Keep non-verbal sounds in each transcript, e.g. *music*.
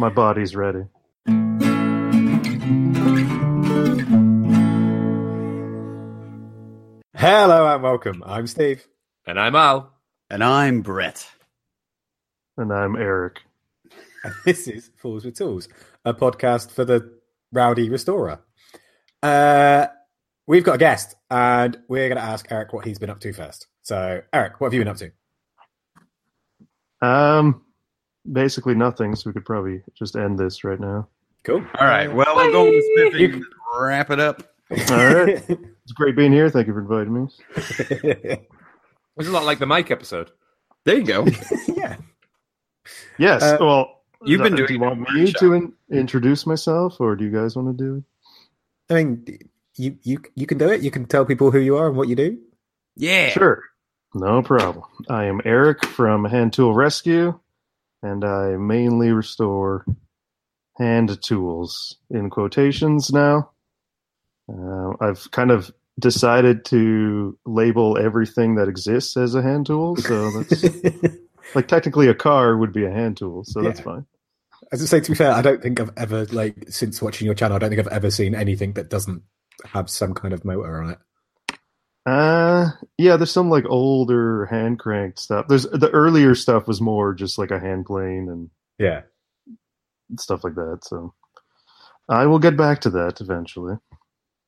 My body's ready. Hello and welcome. I'm Steve. And I'm Al. And I'm Brett. And I'm Eric. And *laughs* this is Fools with Tools, a podcast for the rowdy restorer. Uh, we've got a guest, and we're going to ask Eric what he's been up to first. So, Eric, what have you been up to? Um, basically nothing. So we could probably just end this right now. Cool. All right. Well, we'll go with spiffing and wrap it up. All right. it's great being here. Thank you for inviting me. *laughs* It's a lot like the Mike episode. There you go. *laughs* yeah. Yes. Uh, well, you've been doing. do you want me workshop. to in- introduce myself, or do you guys want to do it? I mean, you, you, you can do it. You can tell people who you are and what you do. Yeah. Sure. No problem. I am Eric from Hand Tool Rescue, and I mainly restore hand tools in quotations now. Uh, I've kind of decided to label everything that exists as a hand tool, so that's *laughs* like technically a car would be a hand tool, so that's fine. As I say, to be fair, I don't think I've ever, like, since watching your channel, I don't think I've ever seen anything that doesn't have some kind of motor on it. Uh, yeah, there's some like older hand cranked stuff. There's the earlier stuff was more just like a hand plane and Yeah. stuff like that. So I will get back to that eventually.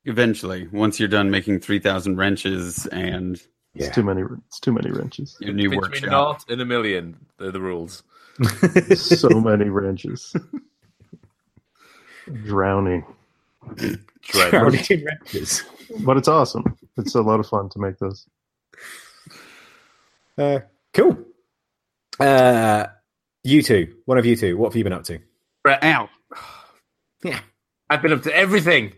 Eventually, once you're done making 3,000 wrenches and It's too many. It's too many wrenches. your new Between workshop. naught and a million, they're the rules. *laughs* so many wrenches. Drowning, Dread. Drowning in wrenches. but it's awesome. It's a lot of fun to make those. Uh, cool. Uh, you two, one of you two, what have you been up to? Brett, Ow. *sighs* yeah. I've been up to everything.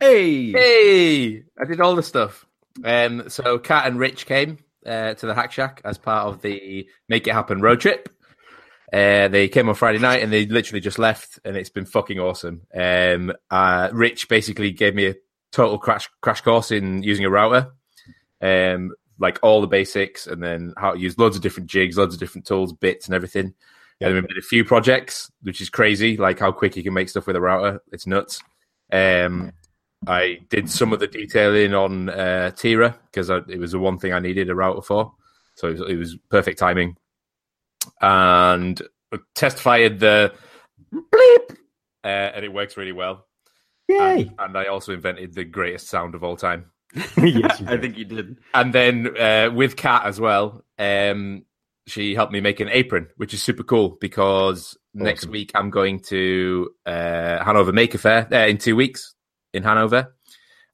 Hey. Hey! I did all the stuff. Um, so Kat and Rich came uh, to the Hack Shack as part of the Make It Happen road trip. Uh, they came on Friday night and they literally just left, and it's been fucking awesome. Um, uh, Rich basically gave me a total crash crash course in using a router, um, like all the basics, and then how to use loads of different jigs, loads of different tools, bits, and everything. Yeah. And we made a few projects, which is crazy, like how quick you can make stuff with a router. It's nuts. Um, I did some of the detailing on uh, Tira because it was the one thing I needed a router for. So it was, it was perfect timing. And testified the bleep, uh, and it works really well. Yay! And, and I also invented the greatest sound of all time. *laughs* *laughs* yes, I think you did. And then uh, with Kat as well, um, she helped me make an apron, which is super cool because next week I'm going to uh, Hanover Maker Faire uh, in two weeks in Hanover.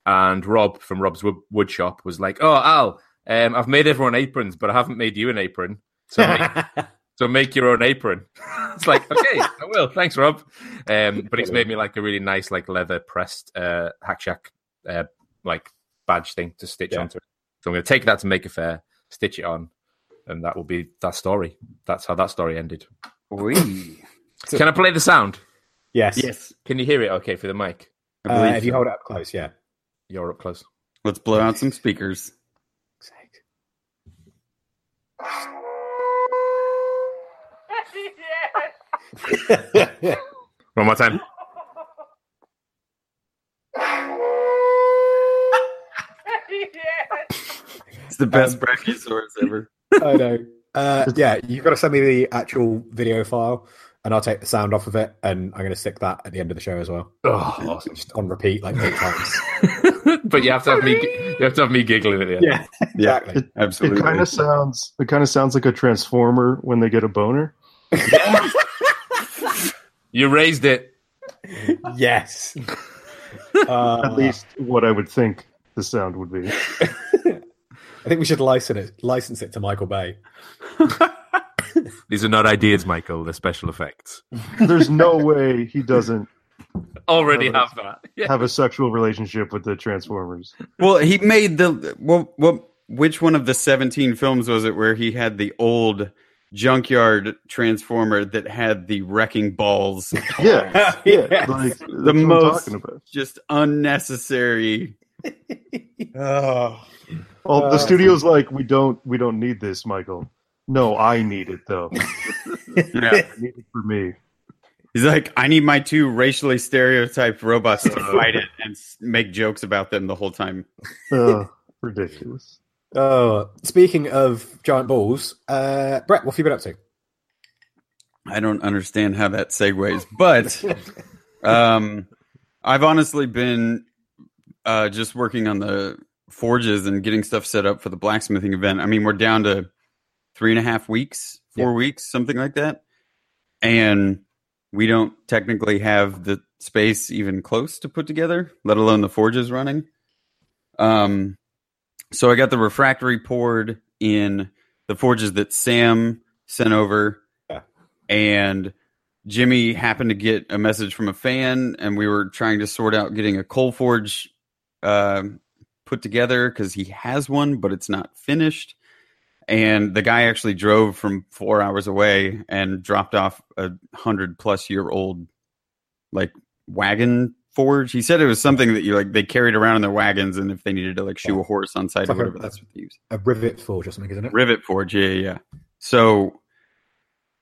And Rob from Rob's Wood, Wood Shop was like, "Oh, Al, um, I've made everyone aprons, but I haven't made you an apron. So make, *laughs* so make your own apron." *laughs* it's like, okay, I will. Thanks, Rob. Um, but it's made me like a really nice, like leather pressed uh, Hack Shack uh, like badge thing to stitch Yeah. onto it. So I'm going to take that to Maker Faire, stitch it on, and that will be that story. That's how that story ended. Wee. *laughs* Can I play the sound? yes. yes. Can you hear it? Okay, for the mic. Uh, if you hold it up close, yeah. You're up close. Let's blow out some speakers. *laughs* One more time. *laughs* It's the best Um, brachiosaurus ever. *laughs* I know. Uh, yeah, you've got to send me the actual video file, and I'll take the sound off of it, and I'm going to stick that at the end of the show as well, Oh, awesome. just on repeat like eight times. but you have to have me. You have to have me giggling at the end. yeah, exactly. It Absolutely. kind of sounds. It kind of sounds like a transformer when they get a boner. You raised it. yes. *laughs* Uh, At least what I would think the sound would be. *laughs* I think we should license it. License it to Michael Bay. These are not ideas, Michael. They're special effects. There's no way he doesn't Already No, have that. Yeah. *laughs* have a sexual relationship with the Transformers. Well, he made the well, what? Which one of the seventeen films was it where he had the old junkyard transformer that had the wrecking balls? *laughs* Yeah, yeah, *laughs* Yes. like the that's what I'm most just unnecessary. *laughs* Oh, Well, Uh, the studio's like, we don't, we don't need this, Michael. No, I need it though. Yeah. I need it for me. He's like, I need my two racially stereotyped robots to fight it and make jokes about them the whole time. Oh, ridiculous. Oh, speaking of giant balls, uh, Brett, what have you been up to? I don't understand how that segues, but um, I've honestly been uh, just working on the forges and getting stuff set up for the blacksmithing event. I mean, we're down to three and a half weeks, four Yeah. weeks, something like that, and we don't technically have the space even close to put together, let alone the forges running. Um, so I got the refractory poured in the forges that Sam sent over, Yeah. and Jimmy happened to get a message from a fan, and we were trying to sort out getting a coal forge uh, put together because he has one, but it's not finished. And the guy actually drove from four hours away and dropped off a hundred plus year old like wagon forge. He said it was something that you like they carried around in their wagons, and if they needed to like shoe Yeah. a horse on site It's or like a- whatever, that's what they use. A rivet forge or something, isn't it? Rivet Forge, yeah, yeah. yeah. So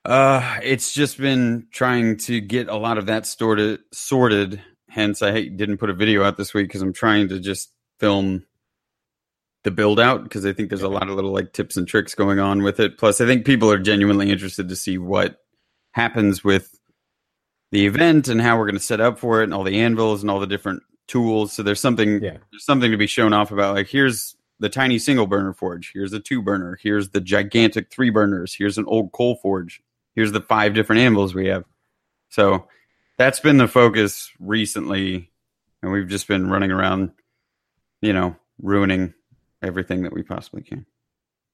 uh it's just been trying to get a lot of that sorted sorted. Hence I didn't put a video out this week because I'm trying to just film the build out because I think there's a lot of little like tips and tricks going on with it. Plus I think people are genuinely interested to see what happens with the event and how we're going to set up for it and all the anvils and all the different tools. So there's something Yeah. there's something to be shown off about like here's the tiny single burner forge here's a two burner here's the gigantic three burners here's an old coal forge here's the five different anvils we have so that's been the focus recently and we've just been running around you know ruining everything that we possibly can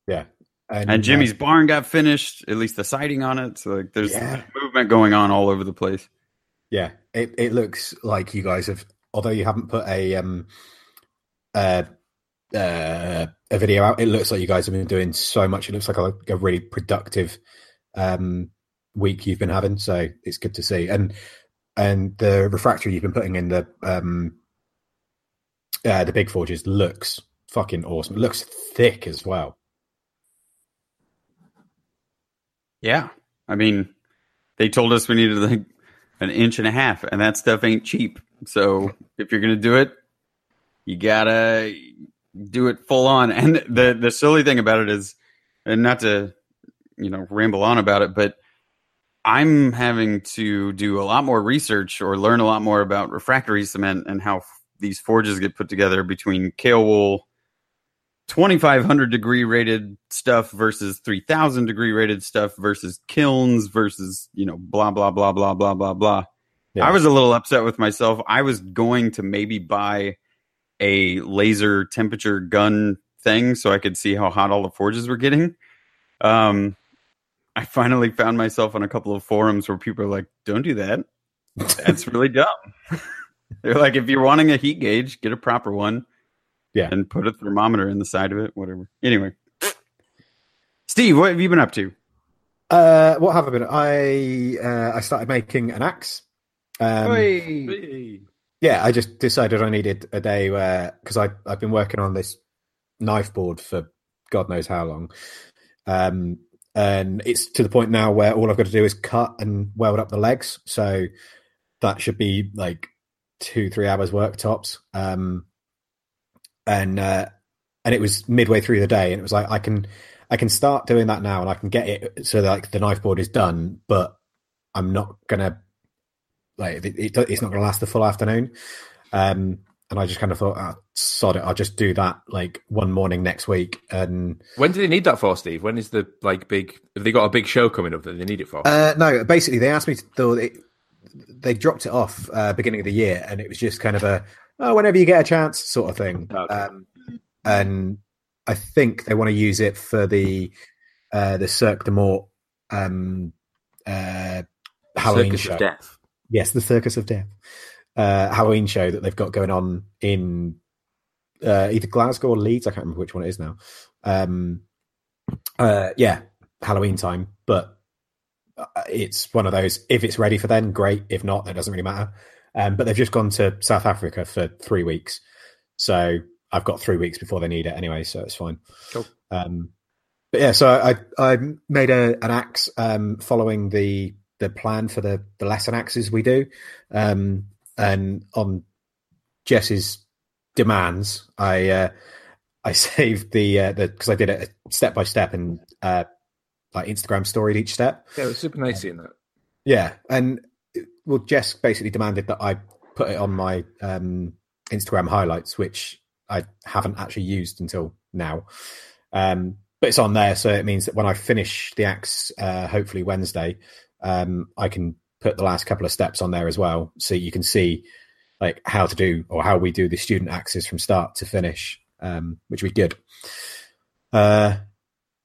Yeah. and jimmy's barn got finished at least the siding on it so like there's Yeah. Movement going on all over the place Yeah, it it looks like you guys have, although you haven't put a um uh, uh a video out, it looks like you guys have been doing so much. It looks like a, a really productive um week you've been having, so it's good to see. And and the refractory you've been putting in the um uh the big forges looks fucking awesome. It looks thick as well. Yeah. I mean, they told us we needed like an inch and a half, and that stuff ain't cheap. So if you're gonna do it, you gotta do it full on. And the the silly thing about it is, and not to you know ramble on about it, but I'm having to do a lot more research or learn a lot more about refractory cement and how f- these forges get put together between Kaowool 2500 degree rated stuff versus 3000 degree rated stuff versus kilns versus you know blah blah blah blah blah blah blah. Yeah. i was a little upset with myself. I was going to maybe buy a laser temperature gun thing so i could see how hot all the forges were getting. Um i finally found myself on a couple of forums where people are like don't do that. That's really dumb. *laughs* They're like if you're wanting a heat gauge get a proper one Yeah. and put a thermometer in the side of it whatever anyway steve what have you been up to Uh, what have I been? I uh, I started making an axe. Um, yeah, I just decided I needed a day where because I I've been working on this knife board for God knows how long, um, and it's to the point now where all I've got to do is cut and weld up the legs. So that should be like two three hours work tops. Um, and uh, and it was midway through the day, and it was like I can I can start doing that now, and I can get it so that like the knife board is done, but I'm not gonna like it, it, it's not going to last the full afternoon. Um, and I just kind of thought, oh, sod it, I'll just do that like one morning next week. And When do they need that for, Steve? When is the like big? Have they got a big show coming up that they need it for? uh, no, basically they asked me to it. They dropped it off uh, beginning of the year, and it was just kind of a oh, whenever you get a chance sort of thing. Okay. Um, and I think they want to use it for the uh, the Cirque de Mort um, uh, Halloween Circus show. Death. Yes, the Circus of Death uh, Halloween show that they've got going on in uh, either Glasgow or Leeds. I can't remember which one it is now. Um, uh, yeah, Halloween time, but uh, it's one of those. If it's ready for then, great. If not, that doesn't really matter. Um, but they've just gone to South Africa for three weeks, so I've got three weeks before they need it anyway, so it's fine. Cool. Um, but yeah, so I I made a an axe um, following the the plan for the the lesson axes we do, um, and on Jess's demands, I uh, I *laughs* saved the uh, the because I did it step by step and uh, like Instagram storied each step. Yeah, it was super nice seeing that. Yeah, and well, Jess basically demanded that I put it on my um, Instagram highlights, which I haven't actually used until now. Um, but it's on there, so it means that when I finish the axe, uh, hopefully Wednesday, um, I can put the last couple of steps on there as well, so you can see like how to do or how we do the student axes from start to finish, um, which we did. Uh,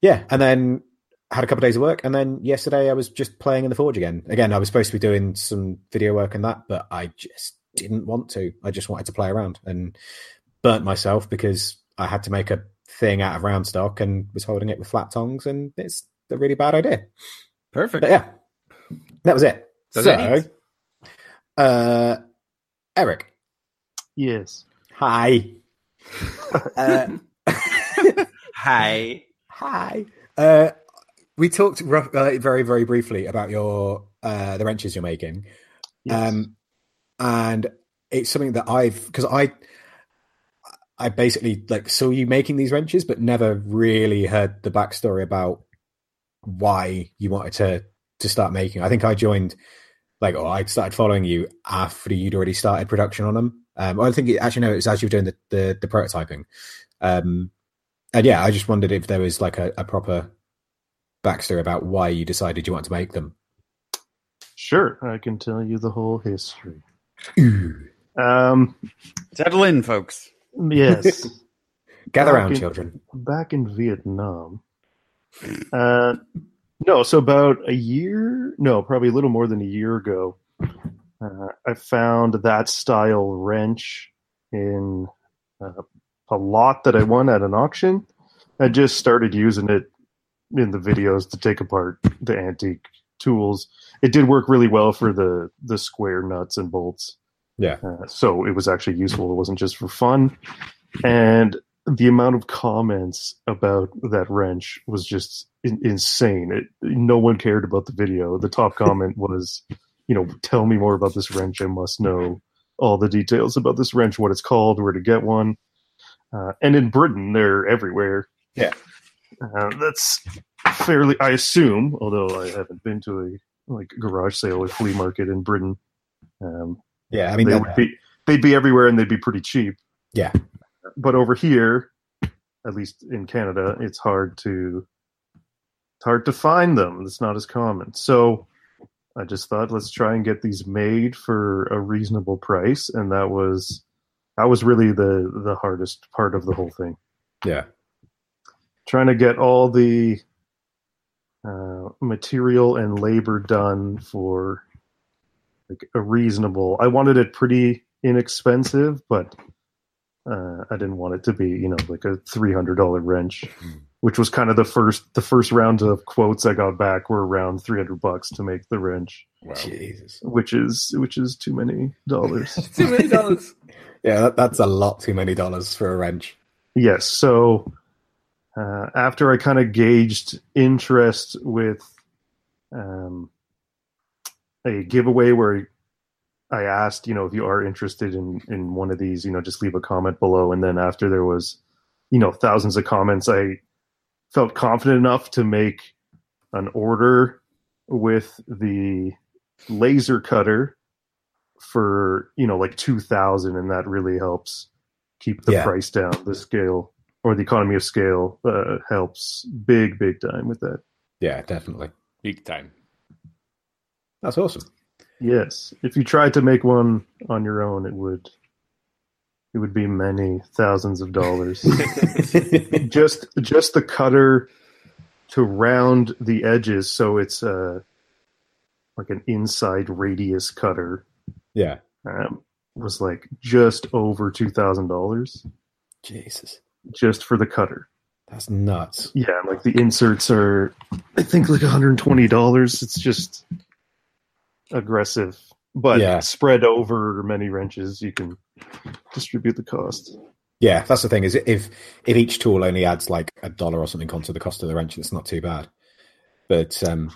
yeah, and then had a couple of days of work, and then yesterday I was just playing in the forge again. Again, I was supposed to be doing some video work and that, but I just didn't want to. I just wanted to play around and burnt myself because I had to make a thing out of round stock and was holding it with flat tongs, and it's a really bad idea. Perfect. But yeah, that was it. Does so, it? uh, Eric, Yes. hi. *laughs* uh, *laughs* Hi. Hi. Uh, we talked rough, uh, very, very briefly about your uh, the wrenches you're making, yes. um, and it's something that I've because I I basically like saw you making these wrenches, but never really heard the backstory about why you wanted to to start making. I think I joined like or I started following you after you'd already started production on them. Um, I think it, actually no, it was as you were doing the the, the prototyping. Um, and yeah, I just wondered if there was like a, a proper backstory about why you decided you want to make them. Sure, I can tell you the whole history. Um, Settle in, folks. yes. *laughs* Gather Back around, in- children. back in Vietnam. Uh, no, so about a year, no, probably a little more than a year ago, uh, I found that style wrench in uh, a lot that I won at an auction. I just started using it in the videos to take apart the antique tools. It did work really well for the the square nuts and bolts. Yeah. Uh, so it was actually useful. It wasn't just for fun. And the amount of comments about that wrench was just in- insane. It, no one cared about the video. The top *laughs* comment was, you know, tell me more about this wrench. I must know all the details about this wrench, what it's called, where to get one. Uh, and in Britain, they're everywhere. Yeah. Uh, that's fairly, I assume, although I haven't been to a like garage sale or flea market in Britain. Um, Yeah, I mean, they that- would be they'd be everywhere and they'd be pretty cheap. Yeah. But over here, at least in Canada, it's hard to it's hard to find them. It's not as common. So I just thought let's try and get these made for a reasonable price and that was that was really the the hardest part of the whole thing. yeah, Trying to get all the uh, material and labor done for like a reasonable. I wanted it pretty inexpensive, but uh, I didn't want it to be you know like a three hundred dollar wrench, which was kind of the first the first round of quotes I got back were around three hundred bucks to make the wrench, Jesus. which is which is too many dollars. *laughs* Too many dollars. *laughs* Yeah, that, that's a lot too many dollars for a wrench. Yes. So uh, after I kind of gauged interest with um, a giveaway where I asked, you know, if you are interested in in one of these, you know, just leave a comment below. And then after there was, you know, thousands of comments, I felt confident enough to make an order with the laser cutter for you know like 2000 and that really helps keep the Yeah. price down the scale or the economy of scale uh, helps big big time with that Yeah, definitely. Big time. That's awesome. yes if you tried to make one on your own it would it would be many thousands of dollars *laughs* just just the cutter to round the edges so it's uh like an inside radius cutter yeah. um, was like just over two thousand dollars Jesus. Just for the cutter. That's nuts. Yeah, and, like the inserts are, I think like one hundred and twenty dollars. It's just aggressive, but Yeah. spread over many wrenches, you can distribute the cost. Yeah, that's the thing. Is if if each tool only adds like a dollar or something onto the cost of the wrench, it's not too bad. But um,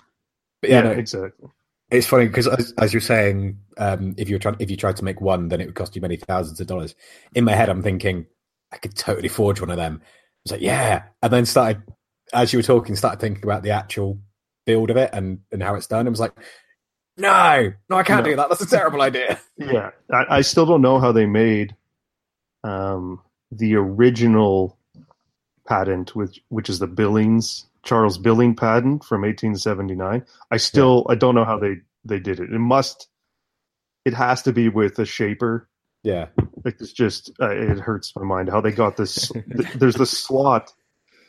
but yeah, Yeah, no, exactly. It's funny because as, as you're saying, um, if you're trying, if you tried to make one, then it would cost you many thousands of dollars. In my head, I'm thinking I could totally forge one of them. I was like, yeah, and then started as you were talking, started thinking about the actual build of it and and how it's done. And was like, no, no, I can't No. do that. That's a terrible idea. *laughs* Yeah, I, I still don't know how they made um, the original patent, which which is the Billings Charles Billing patent from 1879. I still I don't know how they they did it. It must it has to be with a shaper. Yeah, Like it's just uh, it hurts my mind how they got this. th- there's the slot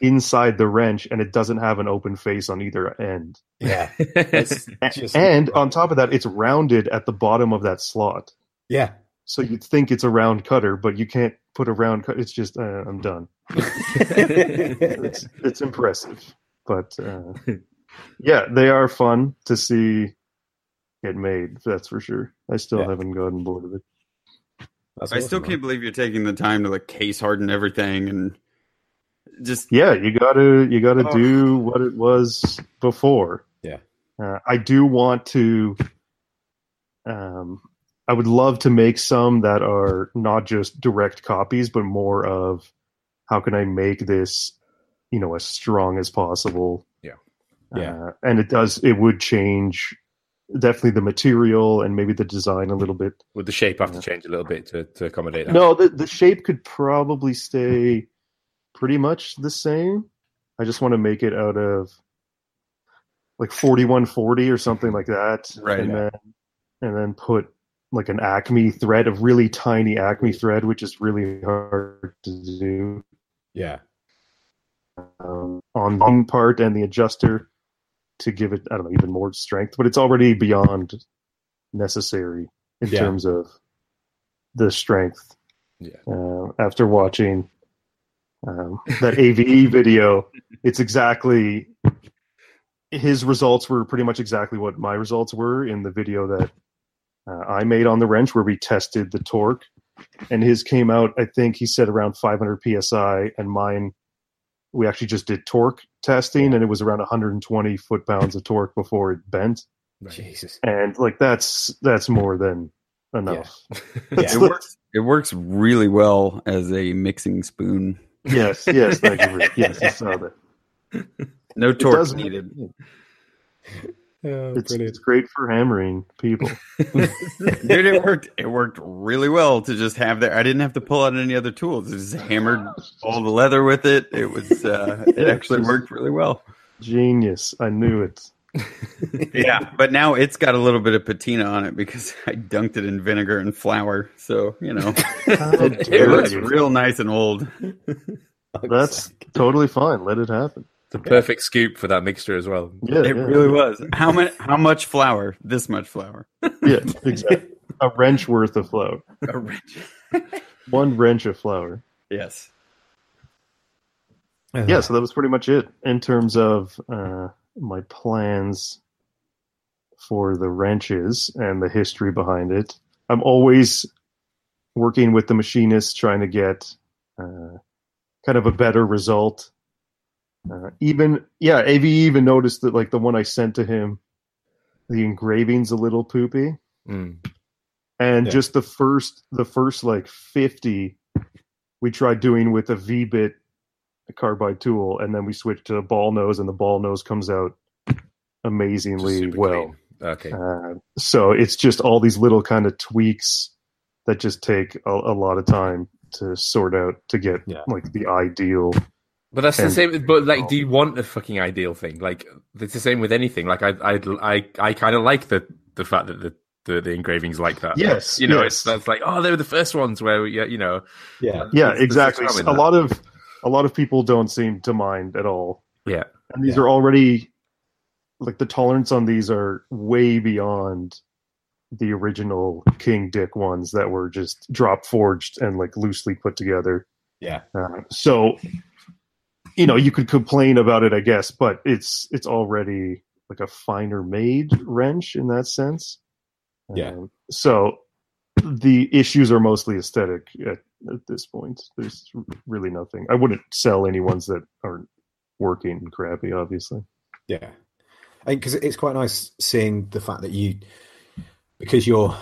inside the wrench, and it doesn't have an open face on either end. yeah, it's *laughs* just and on top of that, it's rounded at the bottom of that slot. yeah. So you'd think it's a round cutter, but you can't put a round cut. It's just uh, I'm done. *laughs* It's it's impressive, but uh, yeah, they are fun to see get made. That's for sure. I still Yeah. haven't gotten bored of it. That's I still awesome, can't believe you're taking the time to like case harden everything and just Yeah, you gotta you gotta Oh. do what it was before. Yeah. uh, I do want to. Um, I would love to make some that are not just direct copies, but more of how can I make this, you know, as strong as possible. Yeah. Yeah. Uh, and it does. It would change definitely the material and maybe the design a little bit. Would the shape have to change a little bit to, to accommodate that? No, the the shape could probably stay pretty much the same. I just want to make it out of like forty one forty or something like that, Right, And yeah. then and then put like an Acme thread, a really tiny Acme thread, which is really hard to do Yeah, um, on one part and the adjuster to give it I don't know even more strength, but it's already beyond necessary in Yeah. terms of the strength. Yeah. Uh, after watching um, that AVE *laughs* video, it's exactly his results were pretty much exactly what my results were in the video that uh, I made on the wrench where we tested the torque. And his came out, I think he said around 500 psi, and mine we actually just did torque testing and it was around 120 foot pounds of torque before it bent Jesus. and like that's that's more than enough Yeah. *laughs* it works it works really well as a mixing spoon. yes yes thank you for, yes i saw that No torque does- needed. *laughs* Oh, it's, it's great for hammering people *laughs* *laughs* Dude, it worked. It worked really well to just have that. I didn't have to pull out any other tools. I just hammered all the leather with it. It was. Uh, it actually worked really well. genius i knew it *laughs* Yeah, but now it's got a little bit of patina on it because I dunked it in vinegar and flour. So you know, How it looks real nice and old. that's totally fine let it happen The perfect scoop for that mixture as well. yeah It yeah. really was. How much? How much flour? This much flour. yeah exactly a wrench worth of flour A wrench. *laughs* one wrench of flour Yes. yeah so that was pretty much it in terms of uh, my plans for the wrenches and the history behind it i'm always working with the machinist trying to get uh, kind of a better result uh, even yeah av even noticed that like the one i sent to him the engraving's a little poopy Mm. and Yeah. just the first the first like 50 we tried doing with a v-bit carbide tool and then we switched to a ball nose and the ball nose comes out amazingly well clean. Okay. uh, so it's just all these little kind of tweaks that just take a, a lot of time to sort out to get Yeah. like the ideal But that's the same. But like, do you want a fucking ideal thing? Like, it's the same with anything. Like, I, I, I, I kind of like the the fact that the, the the engravings like that. Yes, you know, yes. it's that's like, oh, they were the first ones where, yeah, you know, Yeah, yeah It's- it's exactly charming, a that. lot of a lot of people don't seem to mind at all yeah, and these Yeah. are already like the tolerance on these are way beyond the original king dick ones that were just drop forged and like loosely put together yeah, uh, so you know you could complain about it i guess but it's it's already like a finer made wrench in that sense Yeah. Um, so the issues are mostly aesthetic at, at this point there's really nothing i wouldn't sell any ones that aren't working and crappy obviously yeah. I because it's quite nice seeing the fact that you because you're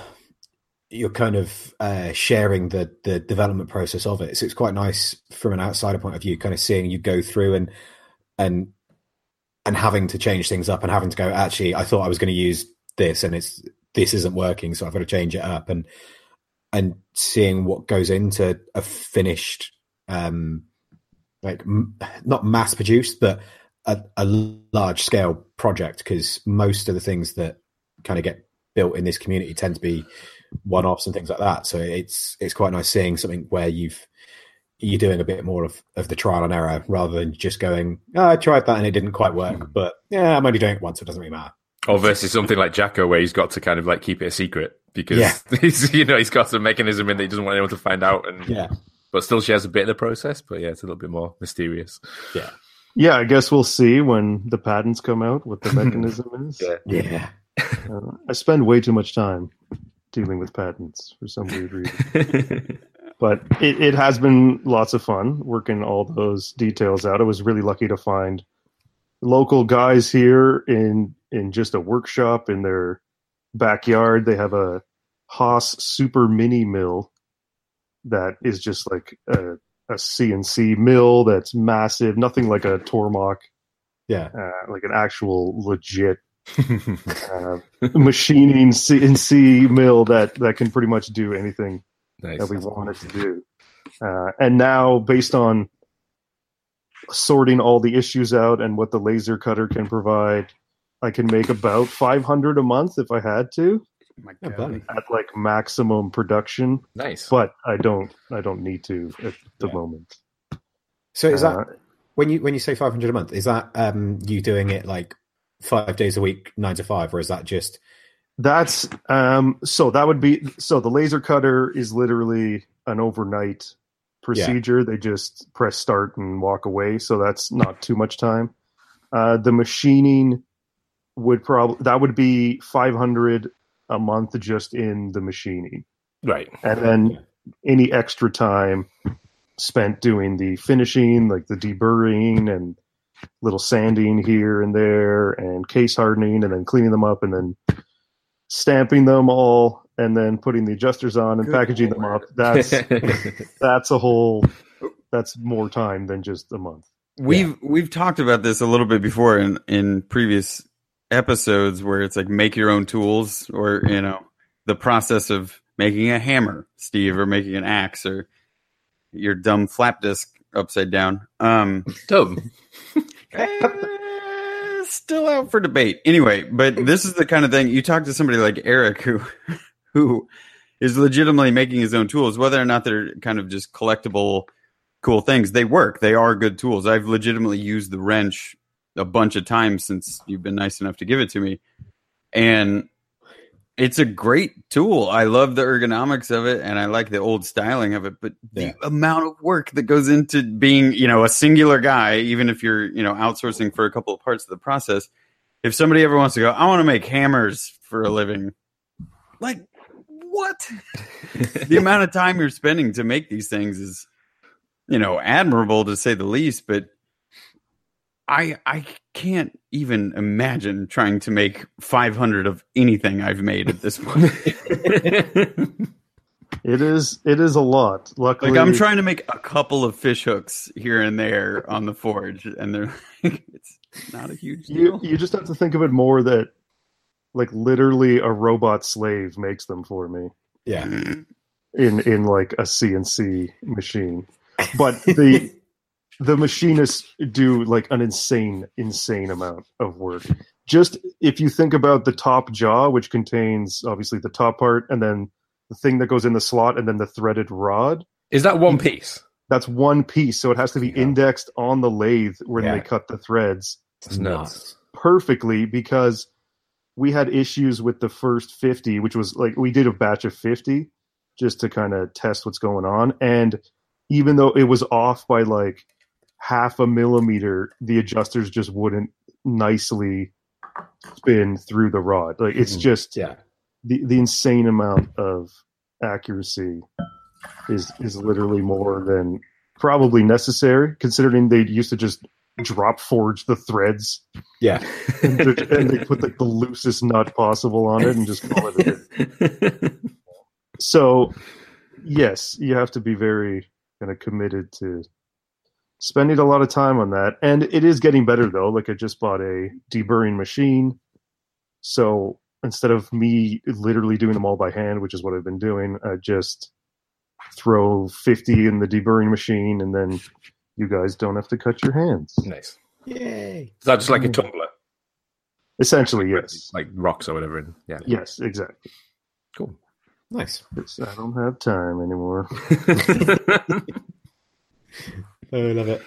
you're kind of uh, sharing the the development process of it. So it's quite nice from an outsider point of view, kind of seeing you go through and and and having to change things up and having to go. Actually, I thought I was going to use this, and it's this isn't working, so I've got to change it up. And and seeing what goes into a finished, um, like m- not mass produced, but a, a large scale project. Because most of the things that kind of get built in this community tend to be one offs and things like that. So it's it's quite nice seeing something where you've you're doing a bit more of, of the trial and error rather than just going, oh, I tried that and it didn't quite work, but yeah, I'm only doing it once, so it doesn't really matter. Or versus something like Jacko, where he's got to kind of like keep it a secret because Yeah. *laughs* he's you know he's got some mechanism in that he doesn't want anyone to find out, and Yeah, but still shares a bit of the process. But yeah, it's a little bit more mysterious. yeah, Yeah, I guess we'll see when the patents come out what the *laughs* mechanism is. Yeah. yeah. Uh, I spend way too much time dealing with patents for some weird reason. *laughs* but it, it has been lots of fun working all those details out. I was really lucky to find local guys here in in just a workshop in their backyard. They have a Haas super mini mill that is just like a, a CNC mill that's massive, nothing like a Tormach, Yeah, uh, like an actual legit uh, machining CNC mill that that can pretty much do anything nice. that we want it to do. Uh, and now, based on sorting all the issues out and what the laser cutter can provide, I can make about 500 a month if I had to Oh my God. at like maximum production. Nice. But I don't, I don't need to at the Yeah. moment. So is that Uh, when you when you say 500 a month? Is that um you doing it like five days a week, nine to five, or is that just That's um so that would be so the laser cutter is literally an overnight procedure. They just press start and walk away, so that's not too much time. Uh the machining would probably that would be 500 a month just in the machining. right. And then any extra time spent doing the finishing, like the deburring and little sanding here and there, and case hardening, and then cleaning them up, and then stamping them all, and then putting the adjusters on and Good packaging them up. That's *laughs* that's a whole. That's more time than just a month. We've we've talked about this a little bit before in in previous episodes where it's like make your own tools or you know the process of making a hammer, Steve, or making an axe or your dumb flap disc upside down. Um Dumb. *laughs* eh, still out for debate. Anyway, but this is the kind of thing you talk to somebody like Eric who *laughs* who is legitimately making his own tools, whether or not they're kind of just collectible cool things. They work. They are good tools. I've legitimately used the wrench a bunch of times since you've been nice enough to give it to me. And it's a great tool. I love the ergonomics of it and I like the old styling of it, but Yeah. the amount of work that goes into being, you know, a singular guy, even if you're, you know, outsourcing for a couple of parts of the process, if somebody ever wants to go, I want to make hammers for a living, like what? *laughs* the amount of time you're spending to make these things is, you know, admirable to say the least, but I I can't even imagine trying to make 500 of anything I've made at this point. *laughs* It is it is a lot. Luckily, like I'm trying to make a couple of fish hooks here and there on the forge, and they're like, it's not a huge deal. You deal. you just have to think of it more that like literally a robot slave makes them for me. yeah, mm. in in like a CNC machine. But the the machinists do like an insane insane amount of work. Just if you think about the top jaw which contains obviously the top part and then the thing that goes in the slot and then the threaded rod, Is that one piece? that's one piece so it has to be Yeah. indexed on the lathe when Yeah. they cut the threads It's nuts. perfectly because we had issues with the first 50 which was like we did a batch of 50 just to kind of test what's going on and even though it was off by like half a millimeter the adjusters just wouldn't nicely spin through the rod like it's Mhm. just yeah, the, the insane amount of accuracy is is literally more than probably necessary considering they used to just drop forge the threads Yeah. *laughs* and, they- and they put like the loosest nut possible on it and just call it a day. *laughs* So, yes, you have to be very kind of committed to spending a lot of time on that. And it is getting better though. Like I just bought a deburring machine. So instead of me literally doing them all by hand, which is what I've been doing, I just throw 50 in the deburring machine and then you guys don't have to cut your hands. nice. Yay. Is that just like a mm-hmm. tumbler? Essentially, yes. Like rocks or whatever. In. Yeah. Yes, exactly. Cool. Nice. 'Cause I don't have time anymore. *laughs* *laughs* Oh, I love it.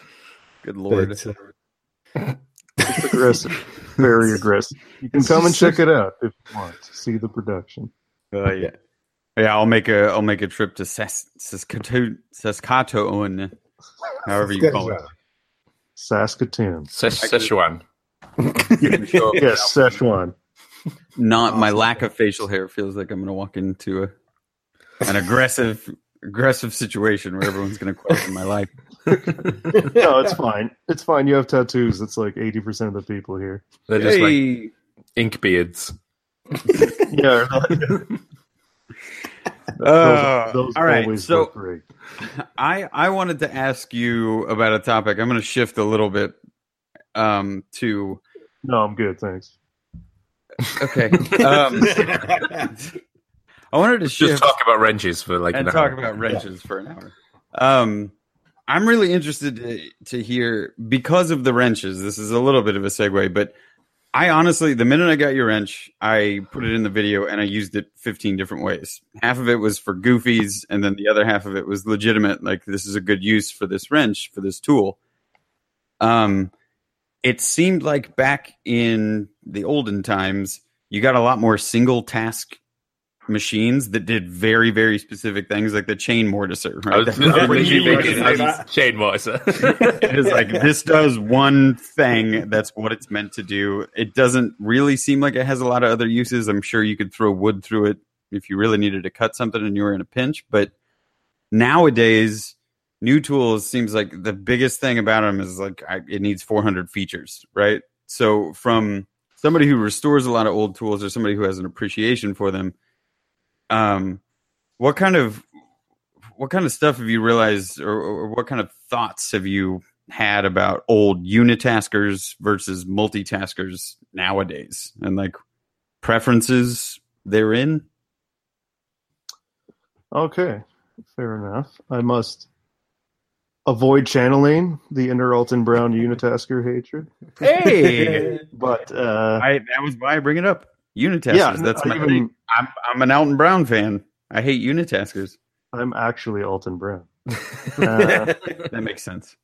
Good lord. But, uh, It's aggressive. Very aggressive. You can come and check it out if you want to see the production. Uh, yeah. Yeah, I'll make a I'll make a trip to Sas- Saskatoon, Saskatoon, however you call it. Saskatoon. Ses- Szechuan. *laughs* Yes, Szechuan. Not my lack of facial hair feels like I'm going to walk into a an aggressive aggressive situation where everyone's going to question my life. No, it's fine. It's fine. You have tattoos. It's like 80% of the people here. They're just like Hey! ink beards. *laughs* Yeah. *laughs* Uh, those all right, always so great. I I wanted to ask you about a topic. I'm going to shift a little bit um to No, I'm good. Thanks. okay. *laughs* Um, I wanted to shift, Just talk about wrenches for like and an talk hour. about wrenches for an hour. Um, I'm really interested to, to hear because of the wrenches. This is a little bit of a segue, but I honestly, the minute I got your wrench, I put it in the video and I used it 15 different ways. Half of it was for goofies, and then the other half of it was legitimate. Like this is a good use for this wrench for this tool. Um, it seemed like back in the olden times, you got a lot more single task machines that did very very specific things like the chain mortiser I right was That- literally thinking gonna that's chain mortar. *laughs* it is like this does one thing that's what it's meant to do. It doesn't really seem like it has a lot of other uses. I'm sure you could throw wood through it if you really needed to cut something and you were in a pinch but nowadays new tools seems like the biggest thing about them is like I, it needs 400 features right? So from somebody who restores a lot of old tools or somebody who has an appreciation for them um what kind of what kind of stuff have you realized or, or what kind of thoughts have you had about old unitaskers versus multitaskers nowadays and like preferences therein Okay. Fair enough. I must avoid channeling the inner Alton Brown unitasker hatred. hey *laughs* But uh, I, that was why i bring it up unitaskers yeah, that's I my even- thing I'm, I'm an alton brown fan i hate unitaskers I'm actually Alton Brown. *laughs* Uh, that makes sense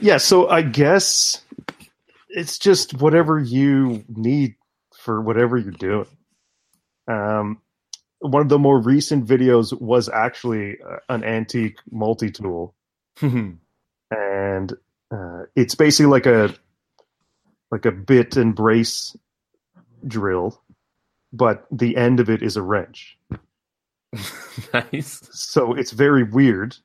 yeah, so I guess it's just whatever you need for whatever you're doing. Um, one of the more recent videos was actually uh, an antique multi tool, *laughs* and uh, it's basically like a like a bit and brace drill, but the end of it is a wrench. *laughs* nice. So it's very weird.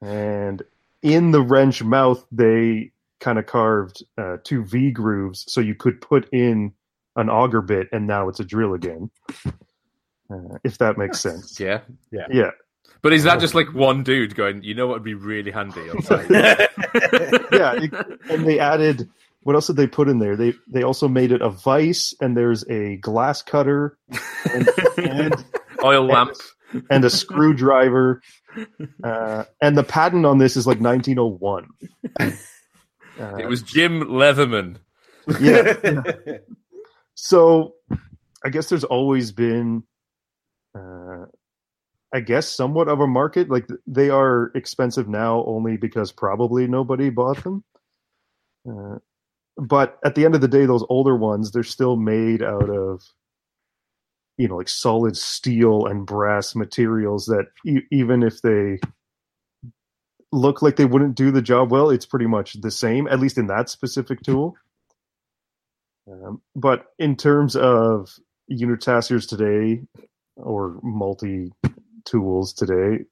And in the wrench mouth, they kind of carved uh, two V grooves so you could put in an auger bit, and now it's a drill again. Uh, if that makes sense. Yeah. Yeah. Yeah. But is that just like one dude going, you know what would be really handy *laughs* on? *laughs* Yeah. it- and they added. What else did they put in there? They they also made it a vice, and there's a glass cutter, and, and *laughs* Oil lamp. and a screwdriver. *laughs* Uh, and the patent on this is like 1901. Uh, It was Jim Leatherman. yeah. *laughs* So I guess there's always been, uh, I guess, somewhat of a market. Like they are expensive now only because probably nobody bought them. Uh, but at the end of the day, those older ones, they're still made out of, you know, like solid steel and brass materials that e- even if they look like they wouldn't do the job well, it's pretty much the same, at least in that specific tool. Um, but in terms of unitaskers today or multi tools today,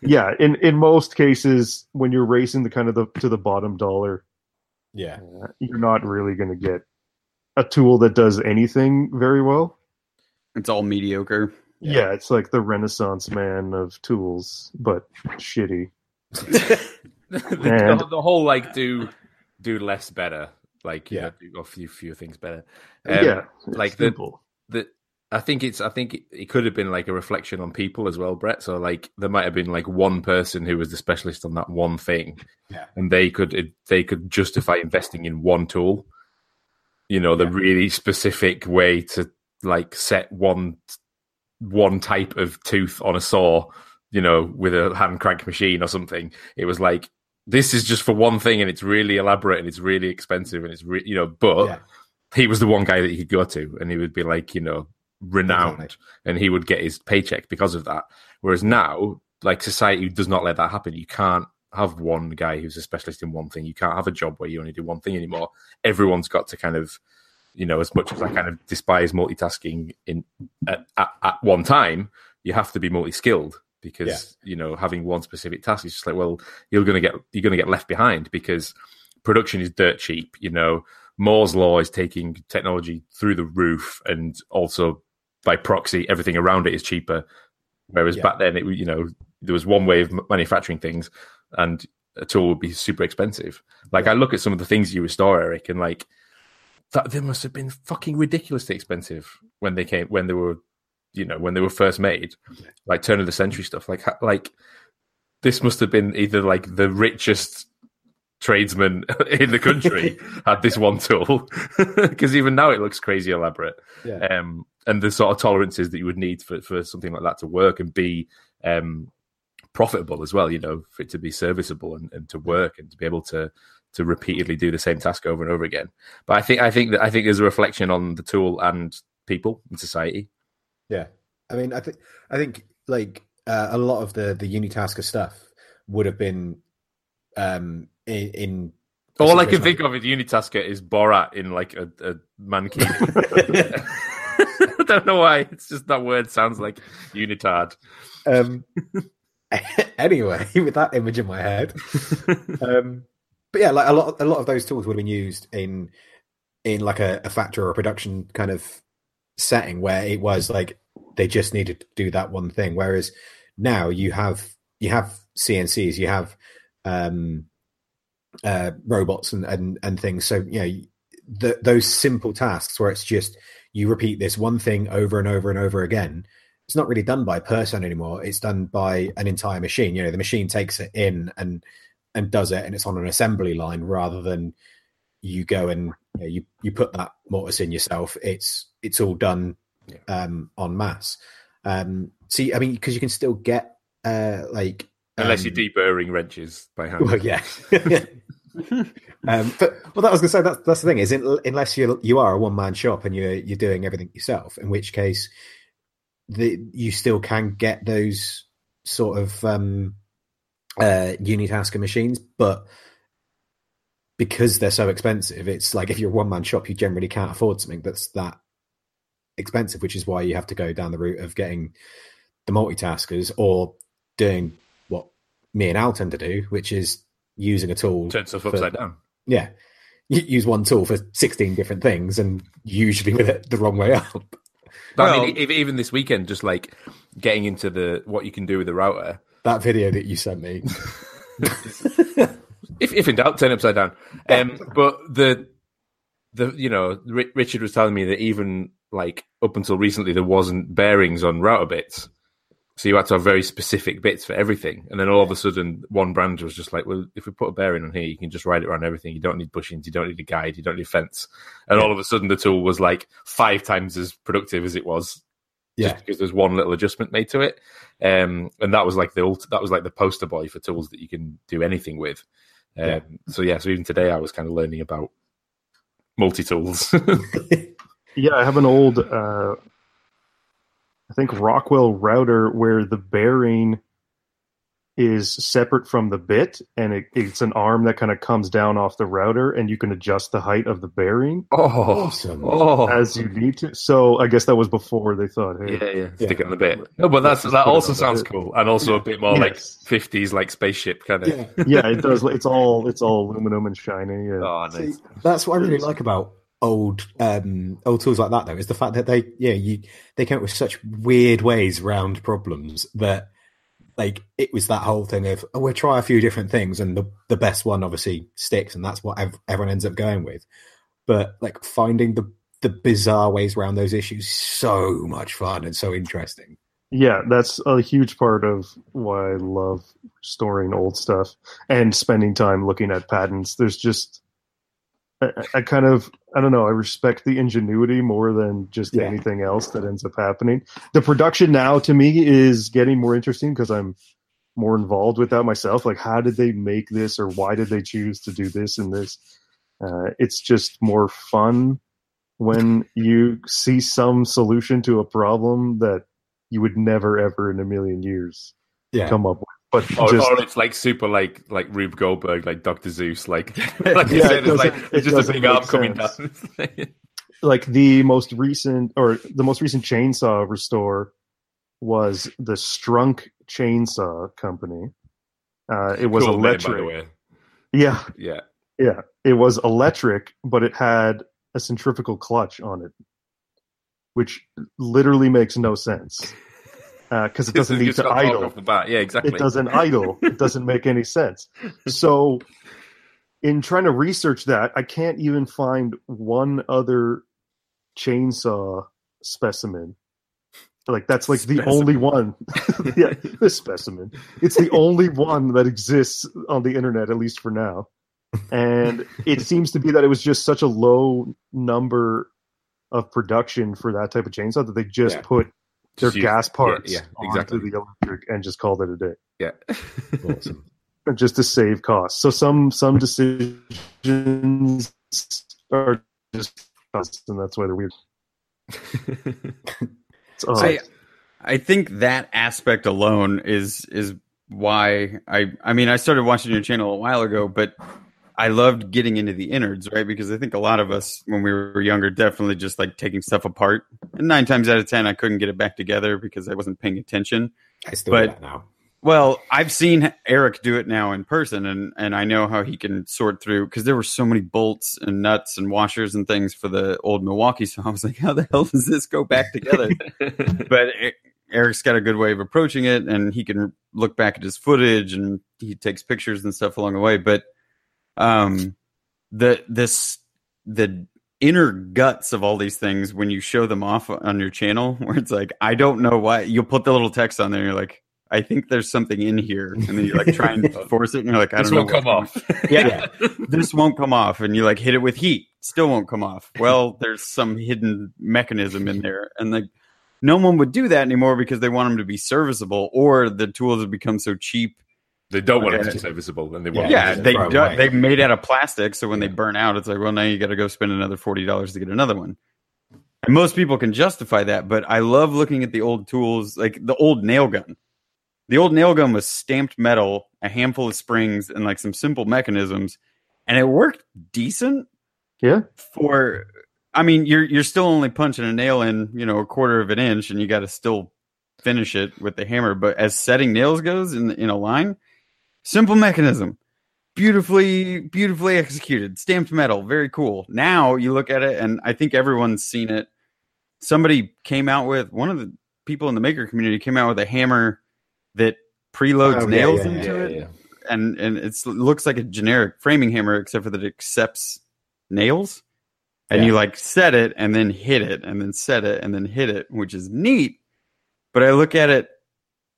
yeah, in, in most cases, when you're racing the kind of the to the bottom dollar, Yeah. uh, you're not really going to get a tool that does anything very well. It's all mediocre. Yeah. Yeah, it's like the Renaissance man of tools, but shitty. *laughs* the, And- the, the whole like do do less better, like you Yeah. know, do a few few things better. Um, yeah, it's like the- the I think it's I think it, could have been like a reflection on people as well, Brett. So like there might have been like one person who was the specialist on that one thing, Yeah. and they could they could justify investing in one tool. You know, the Yeah. really specific way to like set one one type of tooth on a saw. You know, with a hand crank machine or something. It was like this is just for one thing, and it's really elaborate and it's really expensive and it's re- you know, but Yeah. he was the one guy that you could go to and he would be like you know renowned Exactly. and he would get his paycheck because of that. Whereas now like society does not let that happen. You can't have one guy who's a specialist in one thing. You can't have a job where you only do one thing anymore. Everyone's got to kind of you know as much as i kind of despise multitasking in at, at, at one time you have to be multi-skilled because you know having one specific task is just like well you're going to get you're going to get left behind because production is dirt cheap you know. Moore's law is taking technology through the roof, and also by proxy, everything around it is cheaper. Whereas Yeah. back then, it you know there was one way of manufacturing things, and a tool would be super expensive. Like I look at some of the things you restore, Eric, and like that they must have been fucking ridiculously expensive when they came when they were, you know, when they were first made, like turn of the century stuff. Like like this must have been either like the richest tradesman *laughs* in the country *laughs* had this one tool *laughs* because even now it looks crazy elaborate Yeah. um, and the sort of tolerances that you would need for, for something like that to work and be um, profitable as well you know for it to be serviceable and, and to work and to be able to to repeatedly do the same task over and over again. But i think i think that i think there's a reflection on the tool and people and society. Yeah, I mean, I think I think like uh, a lot of the the Unitasker stuff would have been um in. in all i can think of with unitasker is borat in like a, a man *laughs* *laughs* i *laughs* don't know why it's just that word sounds like unitard Um. *laughs* anyway, *laughs* with that image in my head, um, but yeah, like a lot, a lot of those tools would have been used in in like a, a factory or a production kind of setting where it was like they just needed to do that one thing. Whereas now you have you have CNCs, you have um, uh, robots and, and and things. So you know the, those simple tasks where it's just you repeat this one thing over and over and over again. It's not really done by a person anymore. It's done by an entire machine. You know, the machine takes it in and and does it, and it's on an assembly line rather than you go and you, know, you, you put that mortise in yourself. It's it's all done um, en masse. Um, see, I mean, because you can still get uh, like unless um, you're deburring wrenches by hand well, yeah. *laughs* *laughs* *laughs* um, but well, that was going to say that's that's the thing is in, unless you you are a one man shop and you're you're doing everything yourself, in which case the you still can get those sort of um, uh, Unitasker machines, but because they're so expensive, it's like if you're a one man shop, you generally can't afford something that's that expensive, which is why you have to go down the route of getting the multitaskers or doing what me and Al tend to do, which is using a tool. turn stuff for- upside down Yeah. You use one tool for 16 different things and usually with it the wrong way up. But I mean, even this weekend, just like getting into the what you can do with the router. That video that you sent me. *laughs* *laughs* If, if in doubt, turn upside down. Um, but the the you know Ri- Richard was telling me that even like up until recently there wasn't bearings on router bits, so you had to have very specific bits for everything. And then all of a sudden, one brand was just like, well, if we put a bearing on here, you can just ride it around everything. You don't need bushings, you don't need a guide, you don't need a fence. And all of a sudden, the tool was like five times as productive as it was Yeah. just because there's one little adjustment made to it. Um, and that was like the ult- that was like the poster boy for tools that you can do anything with. Um, Yeah. So yeah, so even today I was kind of learning about multi tools. *laughs* *laughs* Yeah, I have an old, uh, I think Rockwell router where the bearing is separate from the bit, and it, it's an arm that kind of comes down off the router, and you can adjust the height of the bearing Oh, Awesome. Oh, as you need to. So I guess that was before they thought, hey, yeah, yeah. Yeah. Stick it on the bit. No, but that's that also sounds bit. cool, and also a bit more like fifties, like spaceship kind of. Yeah. yeah, it does. It's all it's all aluminum and shiny. And, Oh, See, that's what I really like about old um old tools like that though is the fact that they yeah you they come up with such weird ways around problems that like it was that whole thing of oh we'll try a few different things and the the best one obviously sticks and that's what ev- everyone ends up going with but like finding the the bizarre ways around those issues so much fun and so interesting yeah, that's a huge part of why I love storing old stuff and spending time looking at patents. There's just I, I kind of I don't know. I respect the ingenuity more than just Yeah. anything else that ends up happening. The production now to me is getting more interesting because I'm more involved with that myself. Like, how did they make this, or why did they choose to do this and this? Uh, it's just more fun when you see some solution to a problem that you would never, ever in a million years yeah come up with. But *laughs* Or, just or it's like super like like Rube Goldberg, like Doctor Seuss, like *laughs* *laughs* like you Yeah, said, it it's like it's just a big arm coming down. like the most recent or the most recent chainsaw restore was the Strunk Chainsaw Company. Uh, it was Cool name, by electric. the way. Yeah, Yeah, yeah. It was electric, but it had a centrifugal clutch on it, which literally makes no sense Uh, because it doesn't need to idle. off the bat. Yeah, exactly. It doesn't idle. *laughs* It doesn't make any sense. So, in trying to research that, I can't even find one other chainsaw specimen. Like that's like the only one. *laughs* yeah, the specimen. It's the only one that exists on the internet, at least for now. And it seems to be that it was just such a low number of production for that type of chainsaw that they just Yeah. put their Just use- gas parts yeah, yeah, exactly. onto the electric and just called it a day Yeah. awesome *laughs* just to save costs. So some some decisions are just costs, and that's why they're weird. *laughs* It's odd. I, I think that aspect alone is is why I I mean I started watching your channel a while ago, but I loved getting into the innards, right? Because I think a lot of us when we were younger definitely just like taking stuff apart. And nine times out of ten I couldn't get it back together because I wasn't paying attention. I still But- do that now Well, I've seen Eric do it now in person, and and I know how he can sort through because there were so many bolts and nuts and washers and things for the old Milwaukee. So *laughs* I was like, how the hell does this go back together? *laughs* but E- Eric's got a good way of approaching it, and he can look back at his footage and he takes pictures and stuff along the way. But um, the this the inner guts of all these things when you show them off on your channel, *laughs* where it's like, I don't know why you'll put the little text on there. And you're like, I think there's something in here, and then you like try and *laughs* force it, and you're like, I don't know. won't come off. *laughs* Yeah. this won't come off and you like hit it with heat still won't come off well there's some hidden mechanism in there and like no one would do that anymore because they want them to be serviceable or the tools have become so cheap They don't want it to Okay. be serviceable, and they want yeah to they do, they made out of plastic so when Yeah. they burn out it's like well now you got to go spend another $40 to get another one and most people can justify that but i love looking at the old tools like the old nail gun the old nail gun was stamped metal a handful of springs and like some simple mechanisms and it worked decent yeah, for I mean, you're you're still only punching a nail in, you know, a quarter of an inch, and you got to still finish it with the hammer. But as setting nails goes in in a line, simple mechanism, beautifully beautifully executed, stamped metal, very cool. Now you look at it, and I think everyone's seen it. Somebody came out with one of the people in the maker community came out with a hammer that preloads Oh, yeah, nails yeah, into yeah, it yeah. and and it's, it looks like a generic framing hammer except for that it accepts nails and Yeah. you like set it and then hit it and then set it and then hit it which is neat but i look at it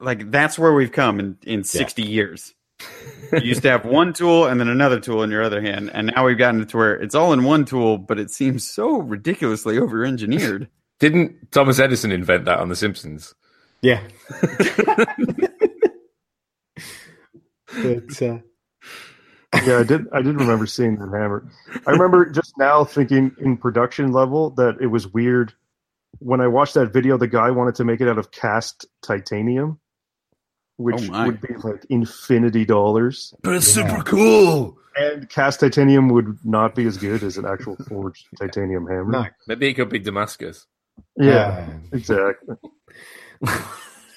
like that's where we've come in in 60 years you used to have one tool and then another tool in your other hand and now we've gotten to where it's all in one tool but it seems so ridiculously over engineered Didn't Thomas Edison invent that on The Simpsons? yeah *laughs* but uh, yeah. I did. I did remember seeing that hammer. I remember just now thinking in production level that it was weird when I watched that video. The guy wanted to make it out of cast titanium, which Oh would be like infinity dollars. But it's Yeah. super cool. And cast titanium would not be as good as an actual forged *laughs* titanium hammer. No. Maybe it could be Damascus. Yeah, Um, exactly. *laughs*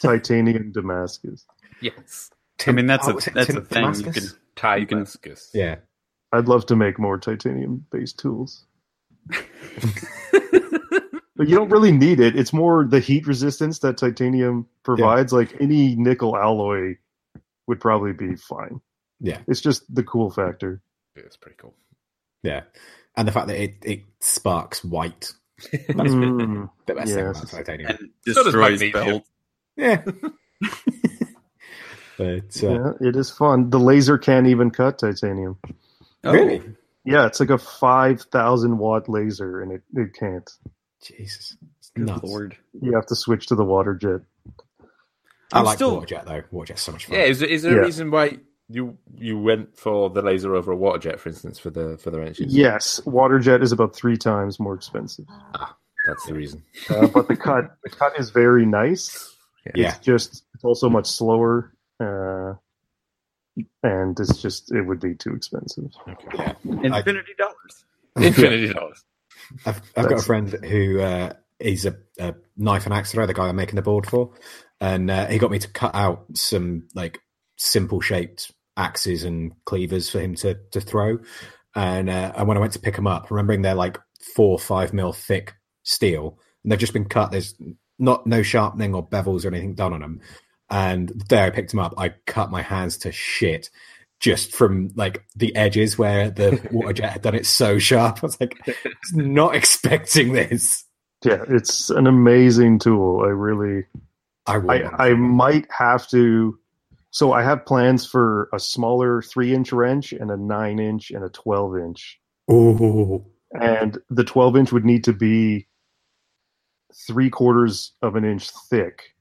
Titanium Damascus. Yes. I mean, that's oh, a was it that's Tim- a thing. You Damascus? can You can- Damascus. Yeah. I'd love to make more titanium based tools. *laughs* but you don't really need it. It's more the heat resistance that titanium provides. Like any nickel alloy would probably be fine. Yeah. It's just the cool factor. It's pretty cool. Yeah. And the fact that it, it sparks white. That's Mm, *laughs* the best thing about titanium. and So does destroys magnesium. belt. Yeah. *laughs* but uh, yeah, it is fun. The laser can't even cut titanium. Oh, Really? Yeah, it's like a 5,000 watt laser and it, it can't. Jesus. Good nuts. lord. You have to switch to the water jet. I I'm like still- Waterjet though. Waterjet's so much fun. Yeah, is, there- is there Yeah. a reason why you you went for the laser over a water jet, for instance, for the for the wrenches? Yes, water jet is about three times more expensive. Ah, that's the reason. Uh, but the cut *laughs* the cut is very nice. Yeah. It's just it's also much slower. Uh, and it's just it would be too expensive. Yeah. Infinity dollars. Infinity dollars. I've, I've got a friend who uh, is a, a knife and axe thrower, the guy I'm making the board for, and uh, he got me to cut out some like simple shaped axes and cleavers for him to to throw. And uh, and when I went to pick them up, remembering they're like four or five mil thick steel, and they've just been cut. There's not no sharpening or bevels or anything done on them. And the day I picked them up, I cut my hands to shit just from like the edges where the *laughs* water jet had done it so sharp. I was like, not expecting this. Yeah, it's an amazing tool. I really I. I, I might have to so I have plans for a smaller three inch wrench and a nine inch and a twelve inch. Ooh. And the twelve inch would need to be three quarters of an inch thick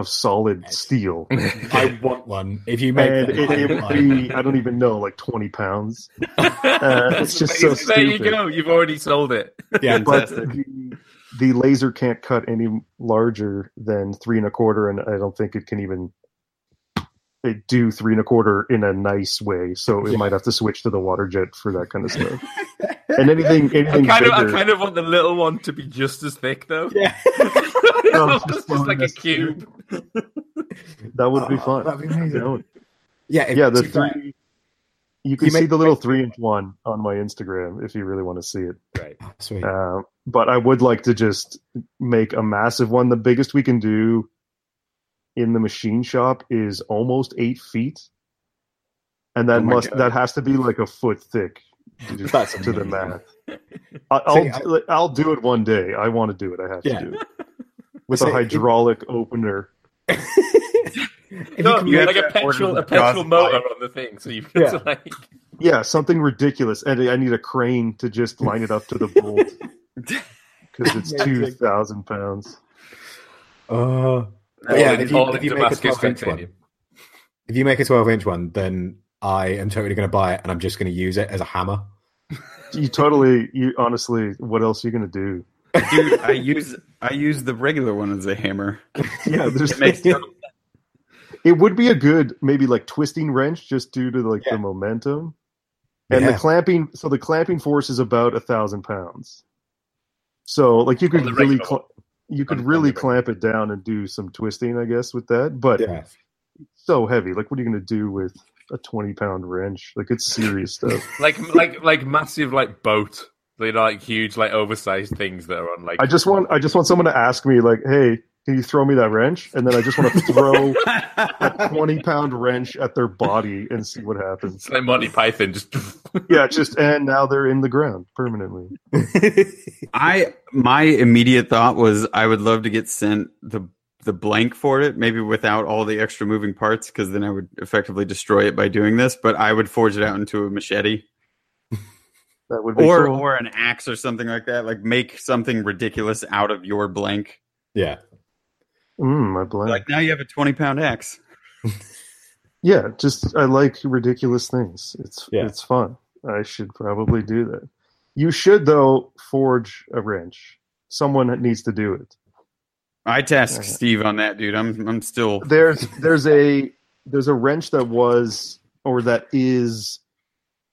of solid Yes. steel. *laughs* I want one. If you make and it, I it will would be I don't even know, like twenty pounds. *laughs* Uh, it's just so there you go. You've already sold it. it. *laughs* Yeah, But the, the laser can't cut any larger than three and a quarter, and I don't think it can even it do three and a quarter in a nice way. So it Yeah. might have to switch to the water jet for that kind of stuff. *laughs* And anything, I anything kind of, I kind of want the little one to be just as thick, though. yeah. *laughs* Oh, it's just like a cube. *laughs* that would be Oh, fun. that'd be amazing. You know? Yeah, Yeah, the to be fair- three. You can You see make- the little three inch one on my Instagram if you really want to see it. Right. Oh, Sweet. Uh, but I would like to just make a massive one. The biggest we can do in the machine shop is almost eight feet, and that Oh must God. that has to be like a foot thick to, That's to the math. *laughs* I, I'll See, do- I'll do it one day. I want to do it. I have Yeah. to do it *laughs* with See, a it- hydraulic opener. *laughs* No, you you have like a petrol, a petrol motor on the thing, so you've got Yeah. like. Yeah, something ridiculous, and I need a crane to just line it up to the bolt because it's two Amazing. thousand pounds. Uh, all yeah, in- if you, all if you make a 12 inch one, if you make a 12 inch one, then I am totally going to buy it and I'm just going to use it as a hammer. You totally, you honestly, what else are you gonna do? Dude, I use I use the regular one as a hammer. *laughs* Yeah, there's It makes total It would be a good maybe like twisting wrench just due to like Yeah. the momentum. And Yeah. the clamping so the clamping force is about a thousand pounds. So like you could really cl- you could really clamp it down and do some twisting, I guess, with that. But Yeah. so heavy. Like what are you gonna do with a twenty pound wrench? Like it's serious stuff. *laughs* like like like massive like boat, you know, like huge like oversized things that are on like. I just want I just want someone to ask me like, hey, can you throw me that wrench? And then I just want to throw a *laughs* twenty pound wrench at their body and see what happens. It's like Monty Python, just *laughs* Yeah, just and now they're in the ground permanently. *laughs* I my immediate thought was I would love to get sent the the blank for it, maybe without all the extra moving parts, because then I would effectively destroy it by doing this. But I would forge it out into a machete That would be or cool. or an axe or something like that. Like make something ridiculous out of your blank. yeah. Mm, my blank. Like now you have a twenty pound axe. *laughs* yeah, just I like ridiculous things. It's Yeah. it's fun. I should probably do that. You should though forge a wrench. Someone needs to do it. I task Uh, Steve on that, dude. I'm I'm still *laughs* There's there's a there's a wrench that was or that is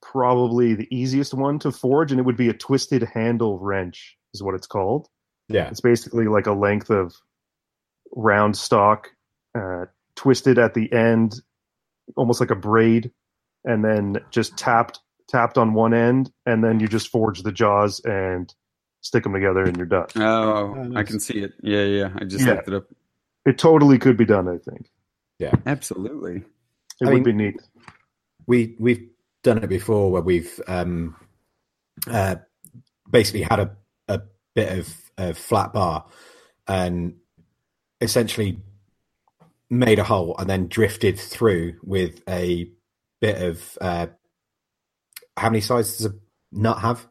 probably the easiest one to forge, and it would be a twisted handle wrench, is what it's called. Yeah. It's basically like a length of round stock, uh, twisted at the end, almost like a braid, and then just tapped tapped on one end, and then you just forge the jaws and stick them together, and you're done. Oh, Oh, I can see it. Yeah, yeah. I just Yeah. looked it up. It totally could be done. I think Yeah, Absolutely. it I would mean- be neat. we we've done it before where we've um uh basically had a, a bit of a flat bar and essentially made a hole and then drifted through with a bit of uh how many sides does a nut have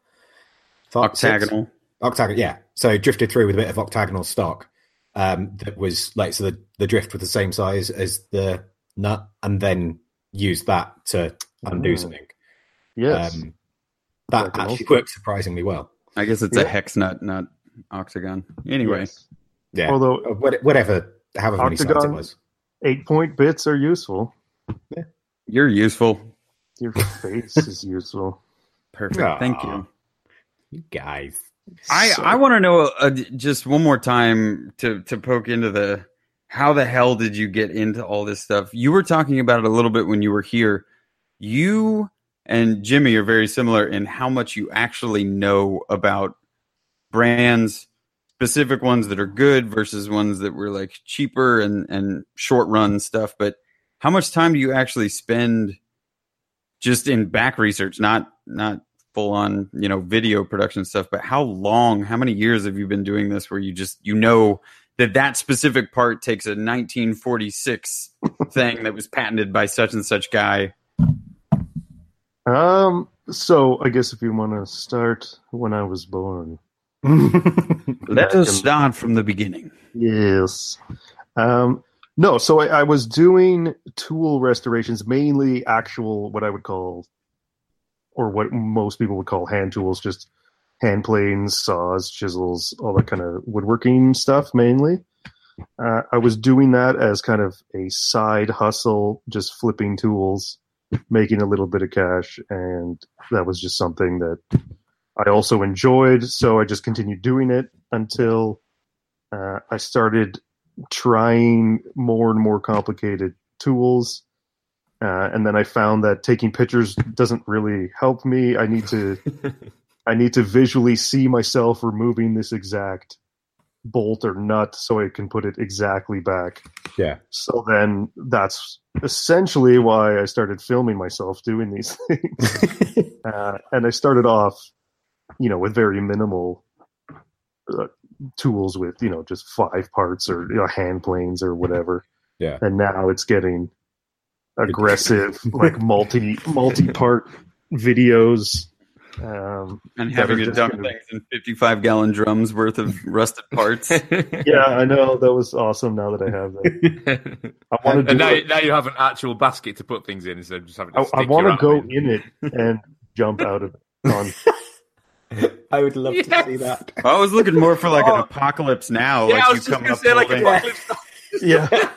Five- six? Octagonal. octagonal yeah so drifted through with a bit of octagonal stock um that was like so the, the drift was the same size as the nut and then used that to undo something Yes. um that That actually also- works surprisingly well I guess it's a hex nut, not octagon. Anyway, Yes. Yeah Although Uh, whatever however many sides it was eight point bits are useful. Yeah. you're useful. Your face is useful. *laughs* Perfect. Thank you. you guys I So- I want to know uh, just one more time to to poke into the how the hell did you get into all this stuff? You were talking about it a little bit when you were here. You and Jimmy are very similar in how much you actually know about brands, specific ones that are good versus ones that were like cheaper and and short run stuff. But how much time do you actually spend just in back research, not not full on you know video production stuff but how long how many years have you been doing this where you just you know that that specific part takes a 1946 thing that was patented by such and such guy Um. So I guess if you want to start when I was born. *laughs* let us start from the beginning Yes. Um. No. So I, I was doing tool restorations, mainly actual what I would call, or what most people would call hand tools, just hand planes, saws, chisels, all that kind of woodworking stuff, mainly. Uh, I was doing that as kind of a side hustle, just flipping tools, making a little bit of cash, and that was just something that I also enjoyed. So I just continued doing it until uh, I started trying more and more complicated tools. Uh, and then I found that taking pictures doesn't really help me. I need to *laughs* I need to visually see myself removing this exact bolt or nut so I can put it exactly back. yeah So then that's essentially why I started filming myself doing these *laughs* things. *laughs* uh, and I started off, you know, with very minimal uh, tools with, you know, just five parts or you know, hand planes or whatever. *laughs* Yeah. And now it's getting aggressive, *laughs* like multi multi part videos. Um, and having to dump gonna- things in 55 gallon drums worth of rusted parts *laughs* yeah, I know that was awesome. Now that I have that, I want to and now, it. now you have an actual basket to put things in instead of just having to I, I want to go in. in it and jump out of it. On *laughs* i would love Yes. to see that i was looking more for like an Oh. apocalypse now Yeah, like I you was just come going up to say like apocalypse. *laughs* yeah,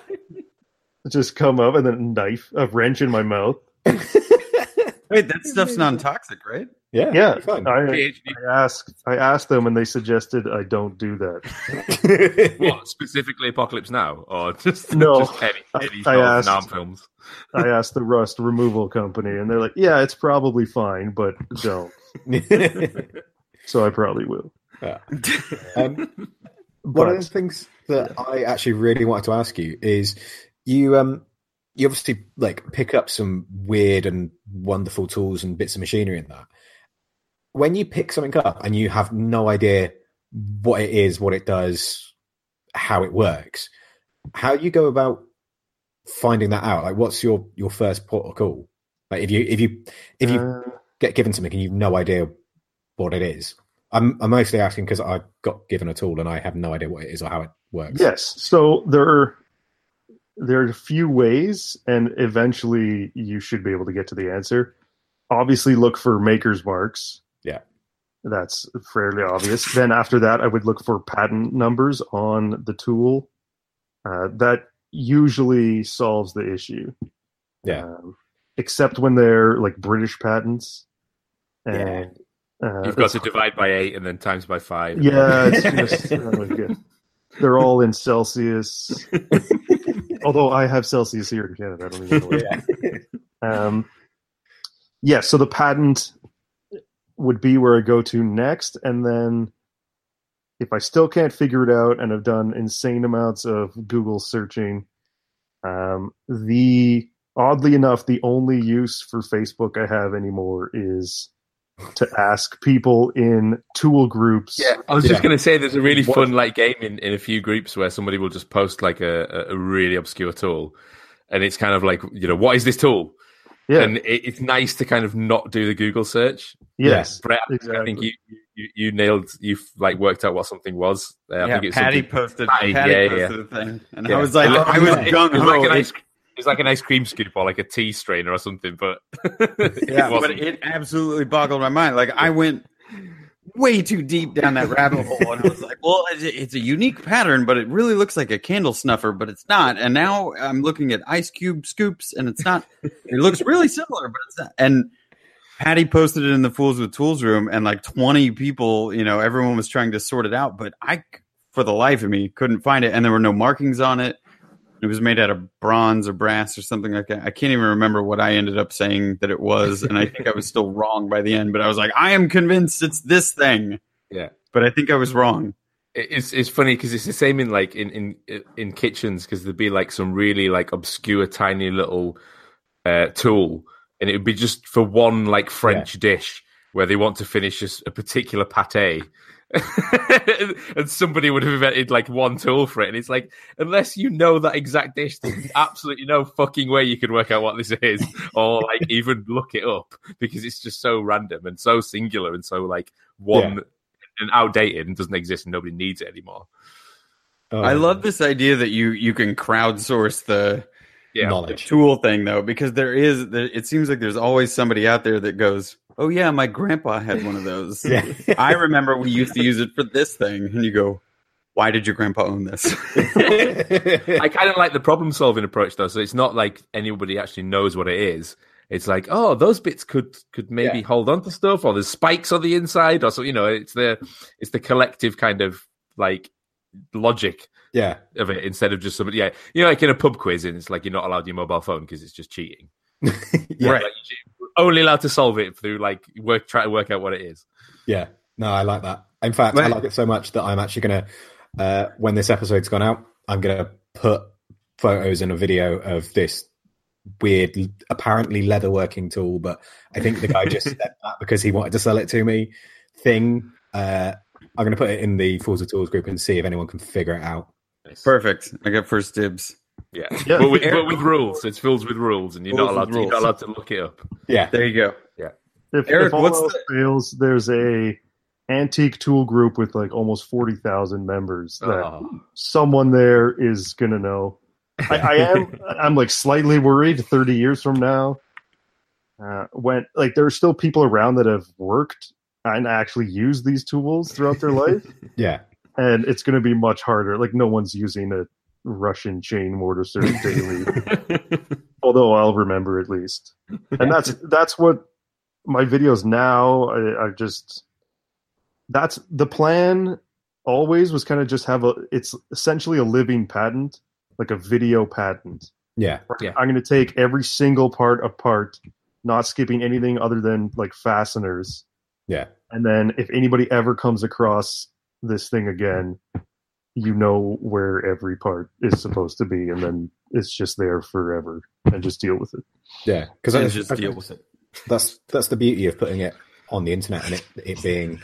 *laughs* just come up and then a knife, a wrench in my mouth. wait that stuff's non-toxic right yeah Yeah, it'd be fun. I, I asked. I asked them, and they suggested I don't do that. What specifically Apocalypse Now, or just No. just any, I- any I sort asked- Nam films? I asked the rust removal company, and they're like, "Yeah, it's probably fine, but don't." *laughs* So I probably will. *laughs* um, One of the things that I actually really wanted to ask you is you um you obviously like pick up some weird and wonderful tools and bits of machinery in that. When you pick something up and you have no idea what it is, what it does, how it works, how do you go about finding that out? Like what's your your first port of call? Like if you if you if you uh, get given something and you've no idea what it is. I'm I'm mostly asking because I got given a tool and I have no idea what it is or how it works. yes, so there are there are a few ways, and eventually you should be able to get to the answer. Obviously, look for maker's marks. Yeah. That's fairly obvious. Then after that, I would look for patent numbers on the tool. Uh, that usually solves the issue. Yeah. Um, except when they're like British patents. Yeah. And, uh, You've got to divide by eight and then times by five. Yeah, *laughs* it's just oh, they're all in Celsius. *laughs* Although I have Celsius here in Canada, I don't even know. What Yeah. um, yeah, so the patent would be where I go to next, and then if I still can't figure it out and I've done insane amounts of Google searching, um, the oddly enough, the only use for Facebook I have anymore is to ask people in tool groups. Yeah, I was Yeah. just going to say there's a really What- fun like game in, in a few groups where somebody will just post like a, a- a really obscure tool, and it's kind of like you know what is this tool, yeah, and it, it's nice to kind of not do the Google search. yes, Brett, I think you, you you nailed you've like worked out what something was. Uh, I yeah, think it's Patty posted. Patty, Patty yeah, posted yeah. a thing, and Yeah. I was like, It I was it gung was like an ho. ice, it was like an ice cream scoop or like a tea strainer or something, but *laughs* it Yeah, but it absolutely boggled my mind. Like I went way too deep down that rabbit hole, and I was like, "Well, it's a, it's a unique pattern, but it really looks like a candle snuffer, but it's not." And now I'm looking at ice cube scoops, and it's not. It looks really similar, but it's not. And Patty posted it in the Fools with Tools room, and like 20 people, you know, everyone was trying to sort it out, but I, for the life of me, couldn't find it, and there were no markings on it. It was made out of bronze or brass or something like that. I can't even remember what I ended up saying that it was, and I think I was still wrong by the end. But I was like, I am convinced it's this thing. Yeah. but I think I was wrong. it's it's funny because it's the same in like in in in kitchens because there'd be like some really like obscure tiny little uh tool and it would be just for one like french dish where they want to finish a, a particular pate *laughs* and somebody would have invented like one tool for it and it's like unless you know that exact dish there's absolutely no fucking way you could work out what this is or like *laughs* even look it up because it's just so random and so singular and so like one and outdated and doesn't exist and nobody needs it anymore. Oh, I love this idea that you you can crowdsource the Yeah. the knowledge. tool thing though, because there is there, it seems like there's always somebody out there that goes, "Oh yeah, my grandpa had one of those." Yeah. *laughs* I remember we used to use it for this thing, and you go, "Why did your grandpa own this?" *laughs* I kind of like the problem solving approach though. So it's not like anybody actually knows what it is. It's like, oh, those bits could could maybe Yeah. hold on to stuff, or there's spikes on the inside, or so you know, it's the it's the collective kind of like logic yeah. of it instead of just somebody. Yeah, you know, like in a pub quiz, and it's like you're not allowed your mobile phone because it's just cheating. *laughs* yeah. Like, you're only allowed to solve it through like work try to work out what it is. Yeah. No, I like that. In fact, I like it so much that I'm actually going to, uh, when this episode's gone out, I'm going to put photos and a video of this weird, apparently leather working tool, but I think the guy just *laughs* said that because he wanted to sell it to me thing. Uh, I'm going to put it in the Fools of Tools group and see if anyone can figure it out. Perfect. I got first dibs. Yeah, *laughs* Yeah. But, with, but with rules, it's filled with rules, and you're not allowed with to, you're not allowed to look it up. Yeah. There you go. If, Eric, if all what's else the- fails, there's a antique tool group with like almost forty thousand members. That Oh. someone there is gonna know. I, I am. *laughs* I'm like slightly worried. Thirty years from now, uh, when like there are still people around that have worked and actually used these tools throughout their life, *laughs* Yeah. and it's going to be much harder. Like no one's using a Russian chain mortiser *laughs* daily, although I'll remember at least. And that's that's what my videos now. I, I just that's the plan. Always was kind of just have a. It's essentially a living patent, like a video patent. Yeah. Yeah. I'm going to take every single part apart, not skipping anything other than like fasteners. Yeah. And then if anybody ever comes across this thing again, you know where every part is supposed to be, and then it's just there forever, and just deal with it. Yeah. Because And just deal with it. that's that's the beauty of putting it on the internet and it, it being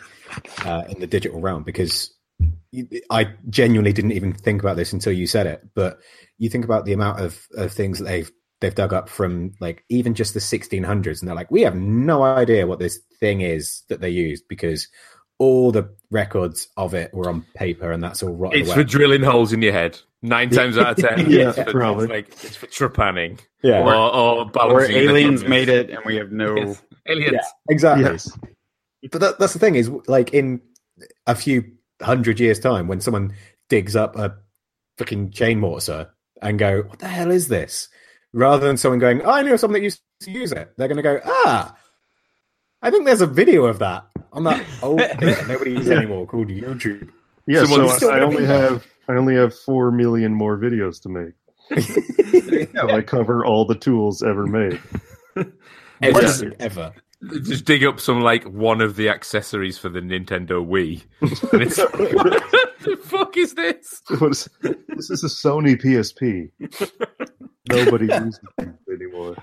uh, in the digital realm because you, I genuinely didn't even think about this until you said it. But you think about the amount of, of things that they've they've dug up from like even just the 1600s, and they're like, we have no idea what this thing is that they used because all the records of it were on paper, and that's all rotted It's away. for drilling holes in your head. Nine times out of ten, *laughs* Yeah, it's for, probably. It's, like, it's for trepanning yeah, or, or Or balancing aliens made it, and we have no. Yes. Aliens. yeah, exactly. Yes. but that, that's the thing is like in a few hundred years time when someone digs up a fucking chain mortiser and go what the hell is this rather than someone going oh, i know someone that used to use it they're going to go ah i think there's a video of that on that *laughs* old bit that nobody uses Yeah. anymore called youtube Yeah, Someone's so still I only be there. have I only have four million more videos to make. *laughs* So I cover all the tools ever made. Everything ever Just dig up some like one of the accessories for the Nintendo Wii. And it's, what *laughs* the fuck is this? What is- this is a Sony PSP. Nobody uses it anymore.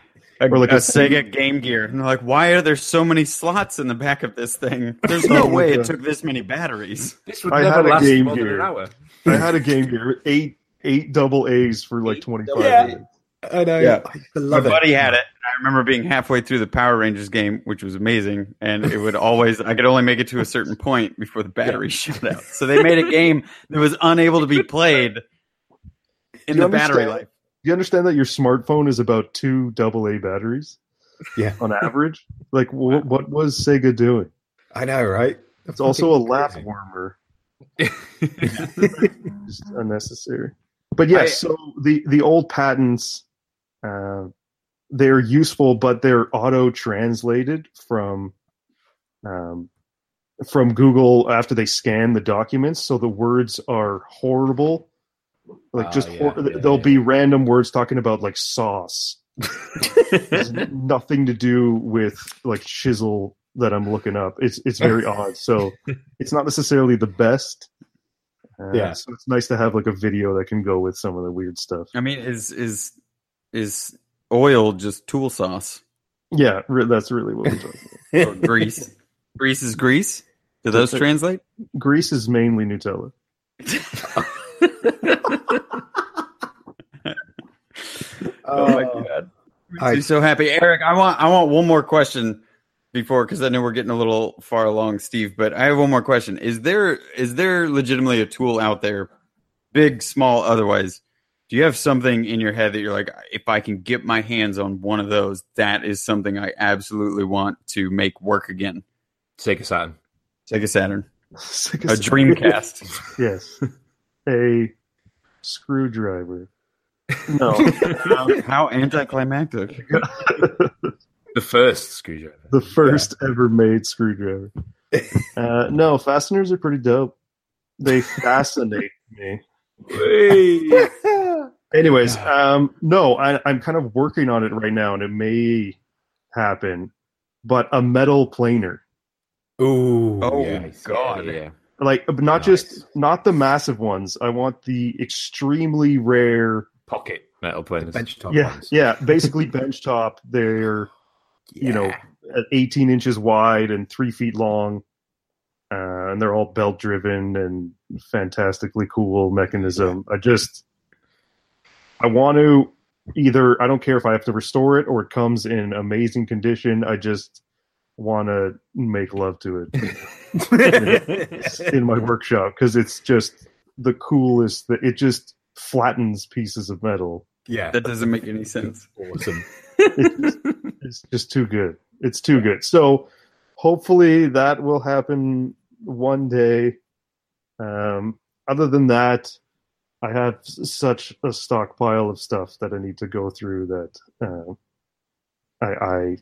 A, Or like a a Sega Game Gear. And they're like, why are there so many slots in the back of this thing? *laughs* There's *laughs* no way it took this many batteries. This would I never had a last Game more than Gear. an hour. I had a Game Gear, eight eight double A's for like twenty five. Yeah. minutes. i know Yeah. i My it buddy had it. I remember being halfway through the Power Rangers game, which was amazing, and it would always I could only make it to a certain point before the battery shut out. So they made a game that was unable to be played in you the battery life. You understand that your smartphone is about two double A batteries? Yeah. on average. *laughs* Like, wh- what was Sega doing? i know right It's also a lap crazy. warmer. *laughs* Just unnecessary. But yes, I- so the the old patents, uh, they're useful, but they're auto translated from um, from Google after they scan the documents. So the words are horrible. Like Ah, just yeah, hor- yeah, there'll yeah. be random words talking about like sauce. *laughs* Nothing to do with like chisel that I'm looking up. It's it's very *laughs* odd. So it's not necessarily the best. Uh, Yeah. So it's nice to have like a video that can go with some of the weird stuff. I mean, is is is oil just tool sauce Yeah, re- that's really what we're talking *laughs* or grease? grease is grease. Do those translate? about. Grease is mainly Nutella. Oh my Oh. god! I'm so happy, Eric. I want I want one more question before because I know we're getting a little far along, Steve. But I have one more question: Is there is there legitimately a tool out there, big, small, otherwise? Do you have something in your head that you're like, if I can get my hands on one of those, that is something I absolutely want to make work again? Sega Saturn. Sega Saturn, *laughs* Sega as- Dreamcast. *laughs* yes. A screwdriver. No. *laughs* How anticlimactic! The first screwdriver. the first ever made screwdriver. Uh, no, fasteners are pretty dope. They *laughs* fascinate me. Anyways, um, no, I, I'm kind of working on it right now, and it may happen. But a metal planer, Ooh, Oh, yeah. God. Yeah, yeah. like not Nice. just not the massive ones. I want the extremely rare. Pocket metal planers. bench top yeah, ones. yeah, basically bench top. They're you know, 18 inches wide and three feet long. Uh, and they're all belt driven and fantastically cool mechanism. I just, I want to either, I don't care if I have to restore it or it comes in amazing condition. I just want to make love to it *laughs* in my workshop because it's just the coolest that it just flattens pieces of metal. yeah, That doesn't make any sense. awesome. It's just, it's just too good. It's too good. So hopefully that will happen one day. Um, other than that, I have such a stockpile of stuff that I need to go through that uh, I, I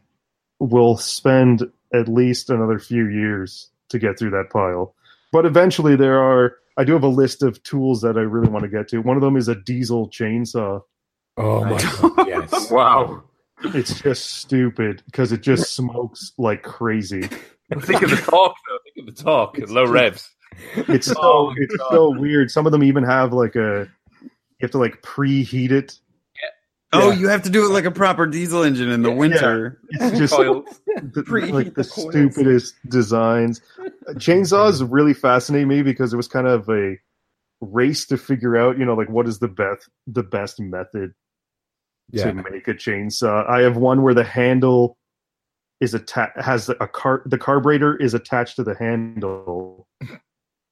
will spend at least another few years to get through that pile. But eventually, there are. I do have a list of tools that I really want to get to. One of them is a diesel chainsaw. Oh my god, yes. *laughs* Wow. It's just stupid because it just smokes like crazy. Think of the talk, though. Think of the talk. at low revs. It's oh so Oh it's God. so weird. Some of them even have like a you have to like preheat it. Oh, Yeah. you have to do it like a proper diesel engine in the winter. It's just *laughs* Coils. the, like the the stupidest designs. Uh, chainsaws *laughs* really fascinate me because it was kind of a race to figure out, you know, like what is the best the best method Yeah. to make a chainsaw. I have one where the handle is attached has a car the carburetor is attached to the handle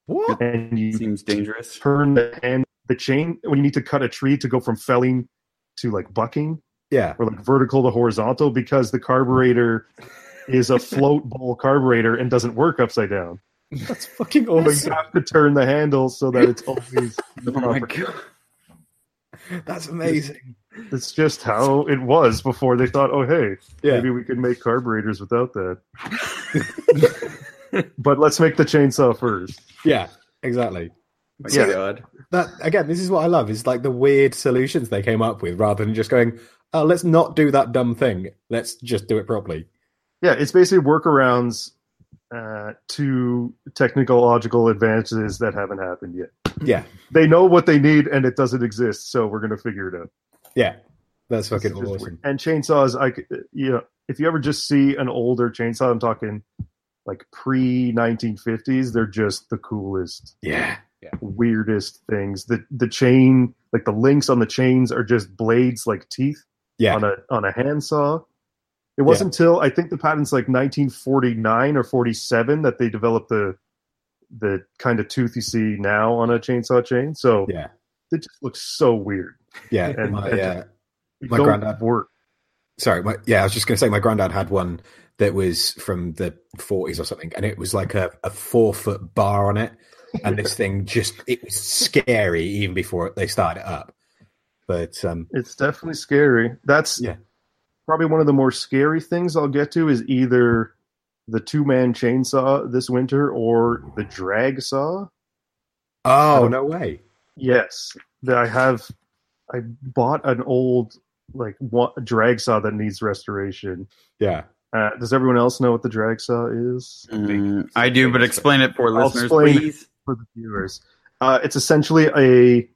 What? and you Seems dangerous. turn the hand the chain when you need to cut a tree to go from felling to like bucking Yeah. or like vertical to horizontal because the carburetor *laughs* is a float bowl carburetor and doesn't work upside down. That's fucking So you have to turn the handle so that it's *laughs* always the Oh my proper. god! That's amazing. It's just how it was before they thought, oh hey, Yeah. maybe we could make carburetors without that. *laughs* but let's make the chainsaw first. Yeah, exactly. My Yeah. god! That again, this is what I love. Is like the weird solutions they came up with, rather than just going, "Oh, let's not do that dumb thing. Let's just do it properly." Yeah, it's basically workarounds uh, to technological advances that haven't happened yet. Yeah, They know what they need and it doesn't exist, so we're going to figure it out. yeah, that's fucking awesome. weird. And chainsaws, I you know, if you ever just see an older chainsaw, I'm talking like pre 1950s, they're just the coolest, Yeah, weirdest things. The the chain, like the links on the chains, are just blades like teeth yeah, on a on a handsaw. It wasn't until I think the patent's like 1949 or 47 that they developed the the kind of tooth you see now on a chainsaw chain. So yeah, it just looks so weird. yeah. And- my, and- It My granddad- work. sorry, my, yeah, I was just going to say my granddad had one that was from the 40s or something, and it was like a, a four foot bar on it, and this thing just it was scary even before they started it up. But um, It's definitely scary. That's Yeah. probably one of the more scary things I'll get to is either the two man chainsaw this winter or the drag saw. oh no way, Yes, that I have. I bought an old like one, drag saw that needs restoration. yeah, Uh, does everyone else know what the drag saw is Mm, I do, but explain it for I'll listeners, explain it. please. For the viewers? Uh, it's essentially a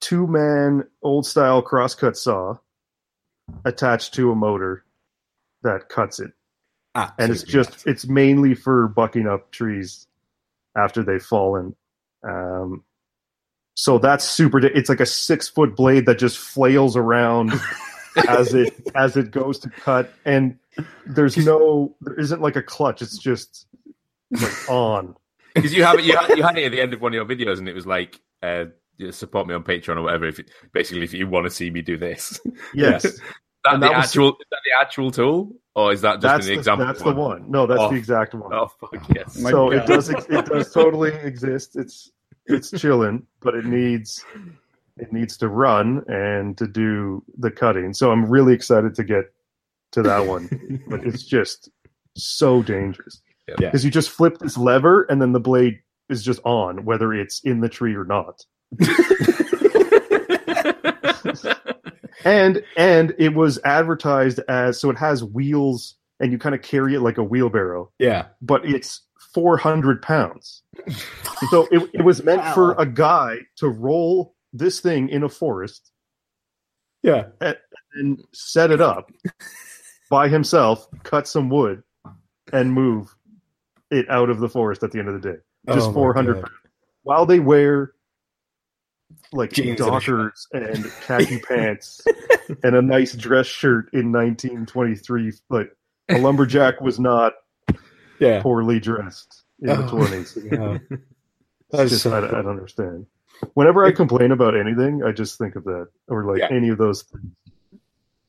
two man old style crosscut saw attached to a motor that cuts it. and it's just nuts. it's mainly for bucking up trees after they've fallen um so that's super it's like a six foot blade that just flails around *laughs* as it as it goes to cut and there's no there isn't like a clutch it's just like *laughs* on Because you have it, you had, you had it at the end of one of your videos, and it was like, uh, support me on Patreon or whatever. If it, basically, if you want to see me do this, *laughs* is yes that And the that was- actual is that the actual tool, or is that just that's an the, example? that's the one? no that's Oh. the exact one. Oh fuck yes! So it does it does totally exist. It's it's chilling but it needs it needs to run and to do the cutting. So i'm really excited to get to that one. But it's just so dangerous Yeah. Yeah. because you just flip this lever and then the blade is just on whether it's in the tree or not *laughs* and and it was advertised as so it has wheels and you kind of carry it like a wheelbarrow yeah, but it's 400 pounds. So it, it was meant *laughs* for a guy to roll this thing in a forest yeah, and set it up by himself, cut some wood, and move it out of the forest at the end of the day. Oh just Oh 400 God. While they wear like Jeans and dockers and khaki *laughs* pants and a nice dress shirt in 1923. Like a lumberjack was not Yeah, poorly dressed in the Oh. 20s. *laughs* yeah. *laughs* Just, so I, I don't understand. Whenever I complain about anything, I just think of that, or like Yeah. any of those things.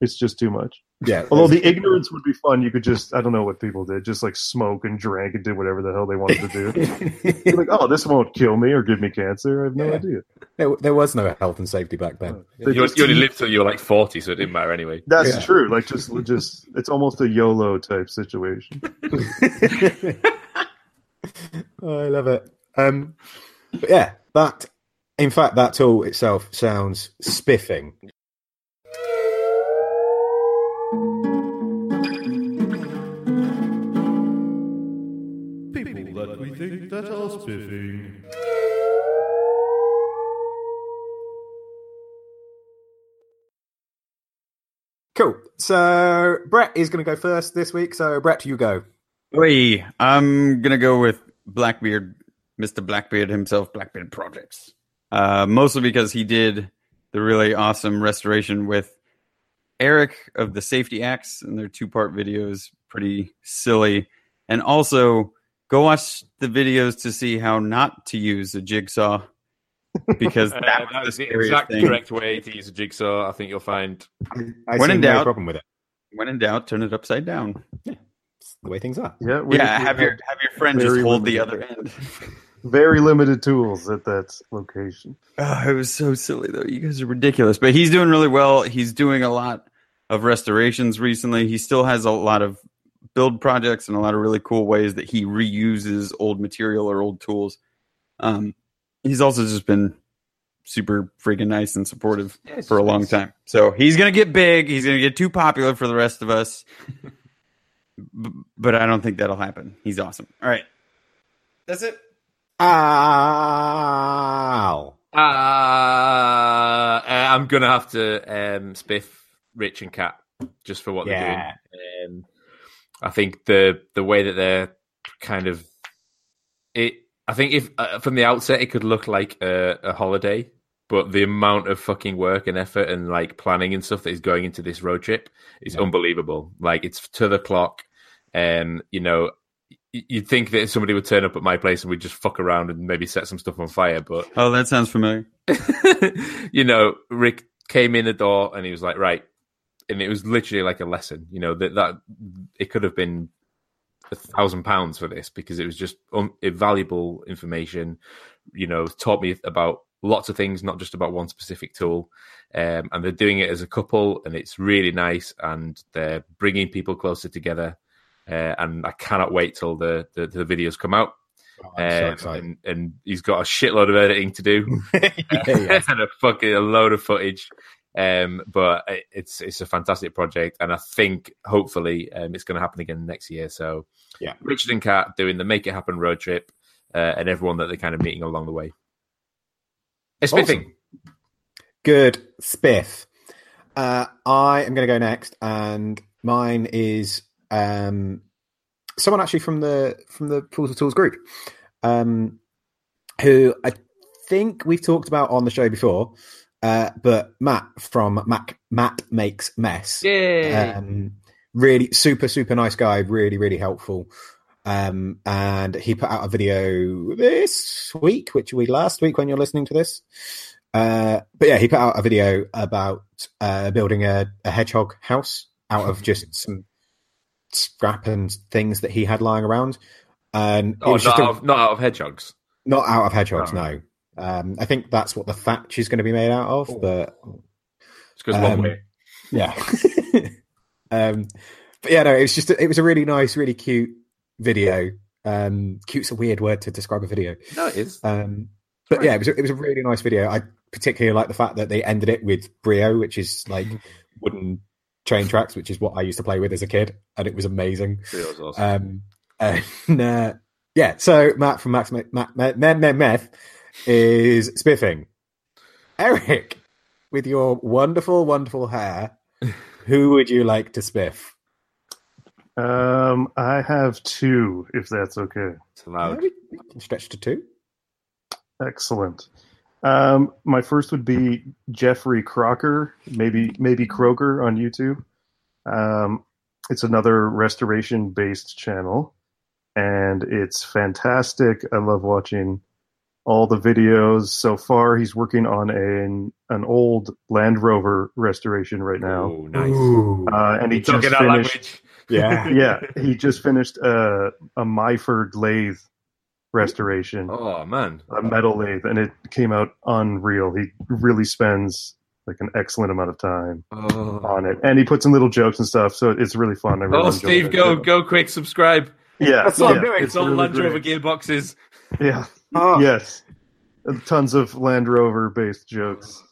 It's just too much. yeah. Although the ignorance would be fun, you could just, I don't know what people did, just like smoke and drank and did whatever the hell they wanted to do. *laughs* Like, oh, this won't kill me or give me cancer. I have no Yeah. idea. there, there was no health and safety back then. They you, you only lived till you were like forty, so it didn't matter anyway. That's Yeah. true. Like, just, just, it's almost a YOLO type situation. Oh, *laughs* I love it. Um, but yeah, that. In fact, that tool itself sounds spiffing. That we think that are spiffing. Cool. So Brett is going to go first this week. So Brett, you go. Oi, I'm gonna go with Blackbeard, Mr. Blackbeard himself, Blackbeard Projects. Uh, mostly because he did the really awesome restoration with Eric of the Safety Axe, and their two part videos pretty silly. And also, go watch the videos to see how not to use a jigsaw because *laughs* Uh, that that was the the exact thing. correct way to use a jigsaw. I think you'll find. I When see in no doubt- problem with it. When in doubt, turn it upside down. It's the way things are. Yeah, we, yeah, we have your have your friend just very hold the other end. *laughs* very limited tools at that location. Oh, it was so silly though. You guys are ridiculous. But he's doing really well. He's doing a lot of restorations recently. He still has a lot of build projects in a lot of really cool ways that he reuses old material or old tools. Um, he's also just been super freaking nice and supportive Yeah, for a long nice. time. So he's gonna get big. He's gonna get too popular for the rest of us. *laughs* B- but I don't think that'll happen. He's awesome. All right, that's it. Ow. Uh, uh, I'm gonna have to um, spiff Rich and Cat just for what Yeah. they're doing. Um, I think the the way that they're kind of it. I think if uh, from the outset it could look like a, a holiday, but the amount of fucking work and effort and like planning and stuff that is going into this road trip is unbelievable. Like it's to the clock, and you know. You'd think that somebody would turn up at my place and we'd just fuck around and maybe set some stuff on fire, but Oh, that sounds familiar. *laughs* you know, Rick came in the door and he was like, right. And it was literally like a lesson, you know, that, that it could have been a thousand pounds for this because it was just un- invaluable information, you know, taught me about lots of things, not just about one specific tool. Um, and they're doing it as a couple and it's really nice and they're bringing people closer together. Uh, and I cannot wait till the, the, the videos come out. Oh, so Um, and, and he's got a shitload of editing to do *laughs* yeah, yeah. *laughs* and a fucking a load of footage. Um, but it's it's a fantastic project, and I think hopefully um, it's going to happen again next year. So Yeah. Richard and Kat doing the Make It Happen road trip, uh, and everyone that they're kind of meeting along the way. It's Awesome. spiffing. Good spiff. Uh, I am going to go next, and mine is um, someone actually from the from the Fools with Tools group, um, who I think we've talked about on the show before. Uh, but Matt from Mac Matt makes mess. Um, really super super nice guy. Really really helpful. Um, and he put out a video this week, which we last week when you're listening to this. Uh, but yeah, he put out a video about uh, building a, a hedgehog house out of just *laughs* some scrap and things that he had lying around. And oh, not, just a- out of, not out of hedgehogs. not out of hedgehogs, No. no. Um, I think that's what the thatch is going to be made out of, but It's because one Um, way. yeah. *laughs* um, but yeah, no, it was just it was a really nice, really cute video. Um, cute's a weird word to describe a video. No, it is. Um, but yeah, it was a, it was a really nice video. I particularly like the fact that they ended it with Brio, which is like *laughs* wooden train tracks, which is what I used to play with as a kid, and it was amazing. It was awesome. Um, *laughs* and uh, yeah, so Matt from Max Matt, Matt, Matt, Matt, Matt Meth is spiffing. Eric, with your wonderful, wonderful hair, who would you like to spiff? Um, I have two, if that's okay. it's allowed. Yeah, we we can stretch to two. Excellent. Um, my first would be Jeffrey Crocker, maybe maybe Kroger on YouTube. Um, it's another restoration-based channel, and it's fantastic. I love watching all the videos. So far, he's working on an an old Land Rover restoration right now, Oh, nice. Uh, and he just Talking our finished. language. yeah. *laughs* *laughs* yeah, he just finished a a Myford lathe restoration Oh man. a metal lathe, and it came out unreal. He really spends like an excellent amount of time Oh, on it, and he puts in little jokes and stuff, so it's really fun. I really oh enjoy Steve, it. go go quick, subscribe. Yeah, That's what I'm doing. It's all really Land Rover gearboxes. Yeah, Oh, yes, tons of Land Rover based jokes.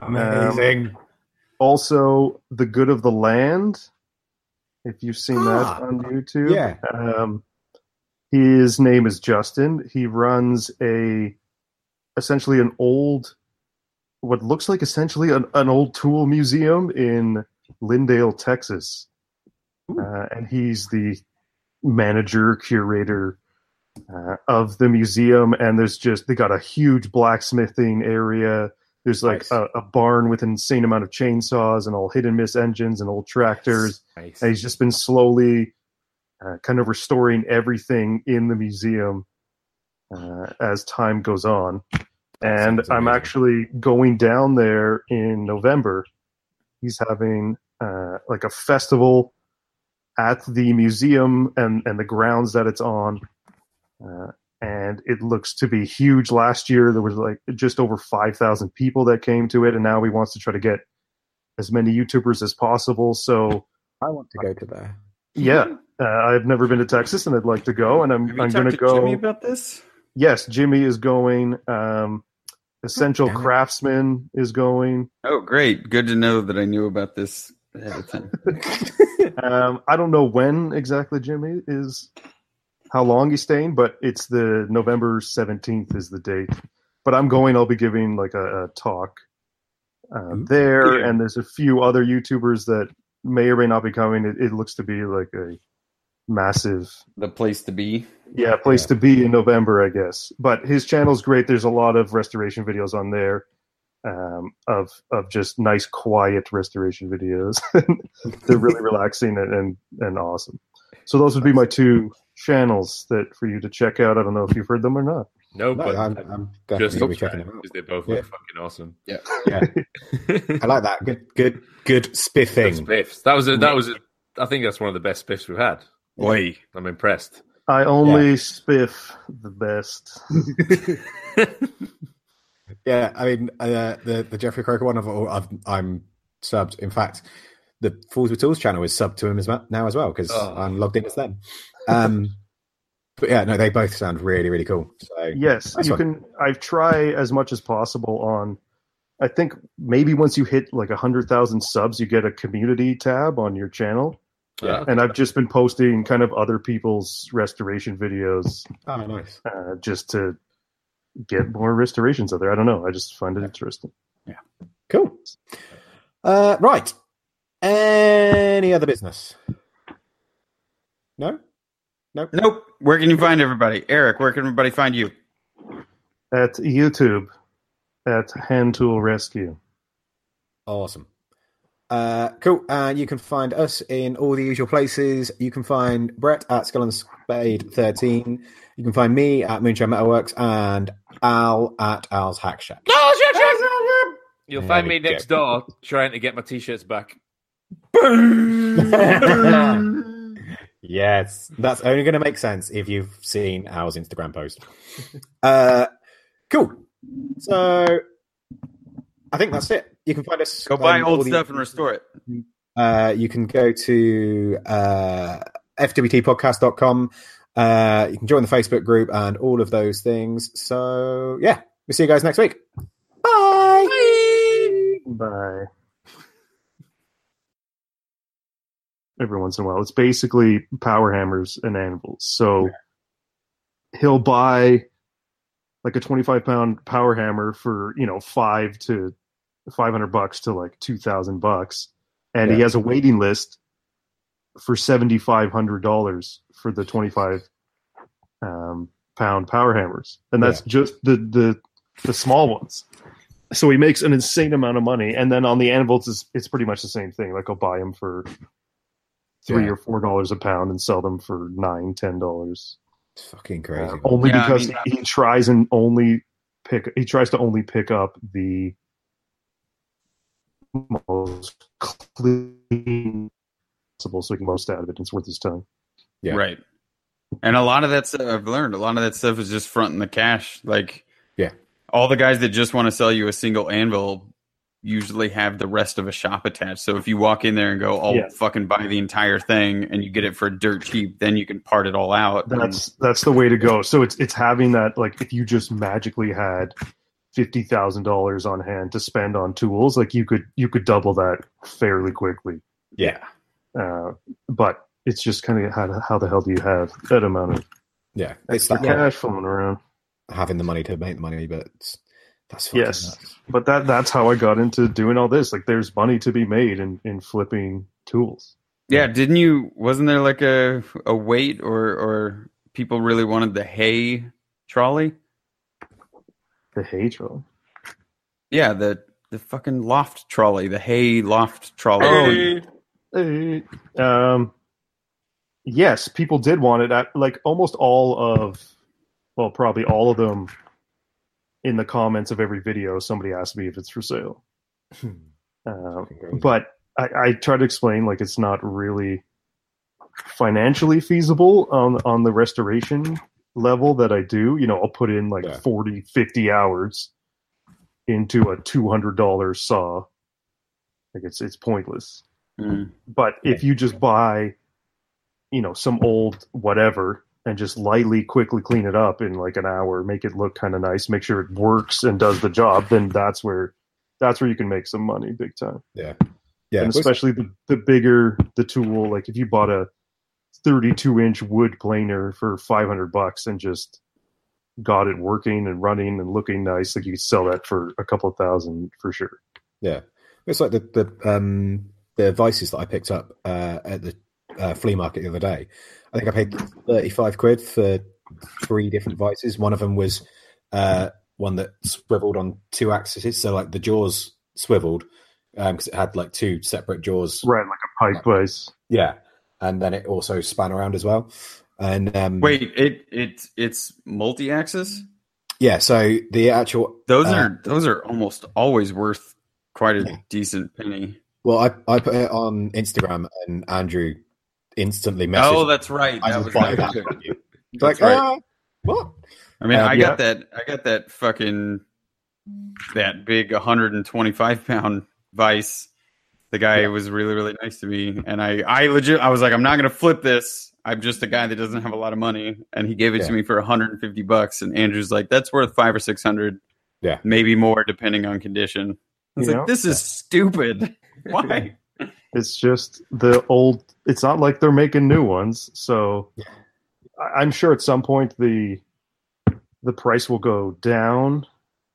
amazing. Also, the good of the land. If you've seen Ah, that on YouTube, yeah. Um, his name is Justin. He runs a essentially an old, what looks like essentially an, an old tool museum in Lindale, Texas, uh, and he's the manager curator uh, of the museum. And there's just they got a huge blacksmithing area. There's like Nice. a, a barn with an insane amount of chainsaws and all hit and miss engines and old tractors. Nice. And he's just been slowly uh, kind of restoring everything in the museum uh, as time goes on. And I'm actually going down there in November. He's having uh, like a festival at the museum and and the grounds that it's on. Uh, and it looks to be huge. Last year there was like just over five thousand people that came to it, and now he wants to try to get as many YouTubers as possible. So I want to go to there. yeah, uh, I've never been to Texas, and I'd like to go, and I'm Have you I'm going to to go. Jimmy about this? yes, Jimmy is going. Um, Essential damn it. Craftsman is going. Oh, great. Good to know that I knew about this ahead of time. *laughs* *laughs* Um, I don't know when exactly Jimmy is, how long he's staying, but it's the November seventeenth is the date. But I'm going. I'll be giving like a, a talk uh, there, Yeah. and there's a few other YouTubers that may or may not be coming. It, it looks to be like a massive the place to be. yeah place Yeah. to be in november i guess but his channel's great there's a lot of restoration videos on there um, of of just nice quiet restoration videos *laughs* they're really *laughs* relaxing and, and and awesome so those would be my two channels that for you to check out i don't know if you've heard them or not No, No, but I'm, I'm definitely just gonna be checking them out. because they both Yeah. look fucking awesome. Yeah, yeah. *laughs* I like that. Good, good, good spiffing. Spiffs. That was a, that was. A, I think that's one of the best spiffs we've had. Oi. I'm impressed. i only spiff the best *laughs* *laughs* Yeah, I mean uh, the the Jeffrey Croker one. I've, I've I'm subbed. In fact, the Fools with Tools channel is subbed to him as well, now as well because Oh. I'm logged in as them. Um, *laughs* but yeah, no, they both sound really really cool. So yes Nice you one. can i try as much as possible on i think maybe once you hit like a hundred thousand subs you get a community tab on your channel Yeah. and I've just been posting kind of other people's restoration videos oh nice. uh, just to get more restorations out there. I don't know. I just find it interesting. Yeah. Cool. Uh, right. Any other business? No. Nope. Nope. Where can you find everybody? Eric, where can everybody find you? At YouTube, at Hand Tool Rescue. Awesome. Uh, cool. And you can find us in all the usual places. You can find Brett at Skull and Spade 13. You can find me at Moonshine Metalworks and Al at Al's Hack Shack. No, You'll There find me next go. door trying to get my t-shirts back. *laughs* yes, that's only going to make sense if you've seen Al's Instagram post. *laughs* Uh, cool. So I think that's it. You can find us. Go buy old all the- stuff and restore it. Uh, you can go to uh, fwtpodcast.com. Uh, you can join the Facebook group and all of those things. So, yeah, we'll see you guys next week. Bye. Bye. Every once in a while, it's basically power hammers and anvils. So he'll buy like a 25 pound power hammer for, you know, five to 500 bucks to like 2000 bucks. And he has a waiting list for $7,500 for the 25 um, pound power hammers. And that's just the, the, the small ones. So he makes an insane amount of money. And then on the anvils, it's, it's pretty much the same thing. Like I'll buy them for three Yeah. or four dollars a pound and sell them for nine, ten dollars. It's fucking crazy. Uh, only Yeah, I because mean- he, he tries and only pick he tries to only pick up the most clean possible so he can most out of it. And it's worth his time. Yeah. Right. And a lot of that stuff I've learned, a lot of that stuff is just fronting the cash. Like, Yeah. all the guys that just want to sell you a single anvil usually have the rest of a shop attached. So if you walk in there and go, "I'll Yeah. fucking buy the entire thing," and you get it for dirt cheap, then you can part it all out. That's that's the way to go. So it's it's having that like if you just magically had fifty thousand dollars on hand to spend on tools, like you could you could double that fairly quickly. Yeah. Uh, but it's just kind of how how the hell do you have that amount of Yeah. It's extra like cash flowing around? having the money to make the money, but it's- that's fucking Yes. nuts. But that that's how I got into doing all this. Like there's money to be made in in flipping tools. Yeah, didn't you? Wasn't there like a a wait or or people really wanted the hay trolley? The hay trolley. Yeah, the the fucking loft trolley, the hay loft trolley. Hey. Um, yes, people did want it. At, like almost all of, well, probably all of them. In the comments of every video, somebody asked me if it's for sale. *laughs* Uh, but I, I try to explain like it's not really financially feasible on on the restoration level that I do. You know, I'll put in like Yeah. forty, fifty 40, 50 hours into a $200 saw. Like it's it's pointless. Mm. But if you just buy, you know, some old whatever and just lightly, quickly clean it up in like an hour, make it look kind of nice, make sure it works and does the job, then that's where that's where you can make some money big time. Yeah, Yeah. and especially the the bigger the tool, like if you bought a 32 inch wood planer for 500 bucks and just got it working and running and looking nice, like you could sell that for a couple of thousand for sure. Yeah, it's like the the um the vices that I picked up uh, at the uh, flea market the other day. I think I paid thirty five quid for three different vices. One of them was uh, one that swiveled on two axes, so like the jaws swiveled because it had like two separate jaws. Right, like a pipe vice. Yeah, and then it also span around as well. And um, Wait, it it it's multi-axis. yeah. So the actual Those Uh, are those are almost always worth quite a decent penny. well, I I put it on Instagram and Andrew instantly messaged. Oh, that's right. I That was right. that from you. *laughs* It's That's like, right. ah, what? I mean, Um, I yeah. got that. I got that fucking that big 125 pound vice. The guy was really really nice to me, and I I legit I was like, I'm not gonna flip this. I'm just a guy that doesn't have a lot of money, and he gave it Yeah. to me for 150 bucks. And Andrew's like, that's worth five or six hundred, Yeah. maybe more depending on condition. I was Yeah. like, this is stupid. *laughs* Why? It's just the old. It's not like they're making new ones, so I- I'm sure at some point the the price will go down.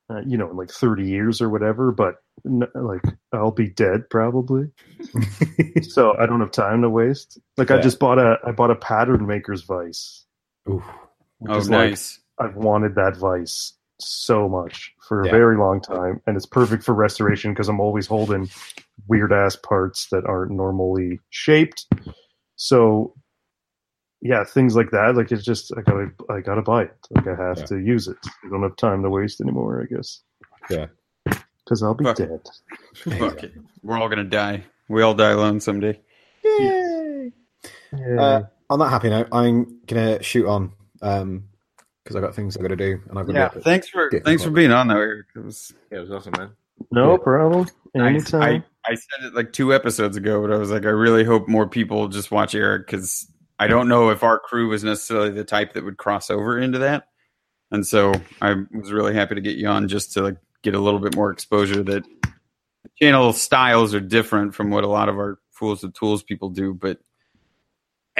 Uh, you know, in like 30 years or whatever. But n- like, I'll be dead probably, *laughs* so I don't have time to waste. Like, I just bought a I bought a pattern maker's vice. Oof. which oh, is like- nice. I've wanted that vice so much for a Yeah. very long time, and it's perfect for restoration because I'm always holding weird ass parts that aren't normally shaped. So, yeah, things like that. Like it's just I gotta I gotta buy it. Like I have Yeah. to use it. I don't have time to waste anymore. I guess. Yeah. Because I'll be Fuck. dead. Fuck it. We're all gonna die. We all die alone someday. Yay! Uh, on that happy note, I'm gonna shoot on Um because I've got things I've got to do, and I've got Yeah. to Thanks for thanks for being on though, It was Yeah, it was awesome, man. no yeah. problem. Anytime. I, I said it like two episodes ago, but I was like, I really hope more people just watch Eric because I don't know if our crew was necessarily the type that would cross over into that. And so I was really happy to get you on just to like get a little bit more exposure that channel styles are different from what a lot of our Fools with Tools people do, but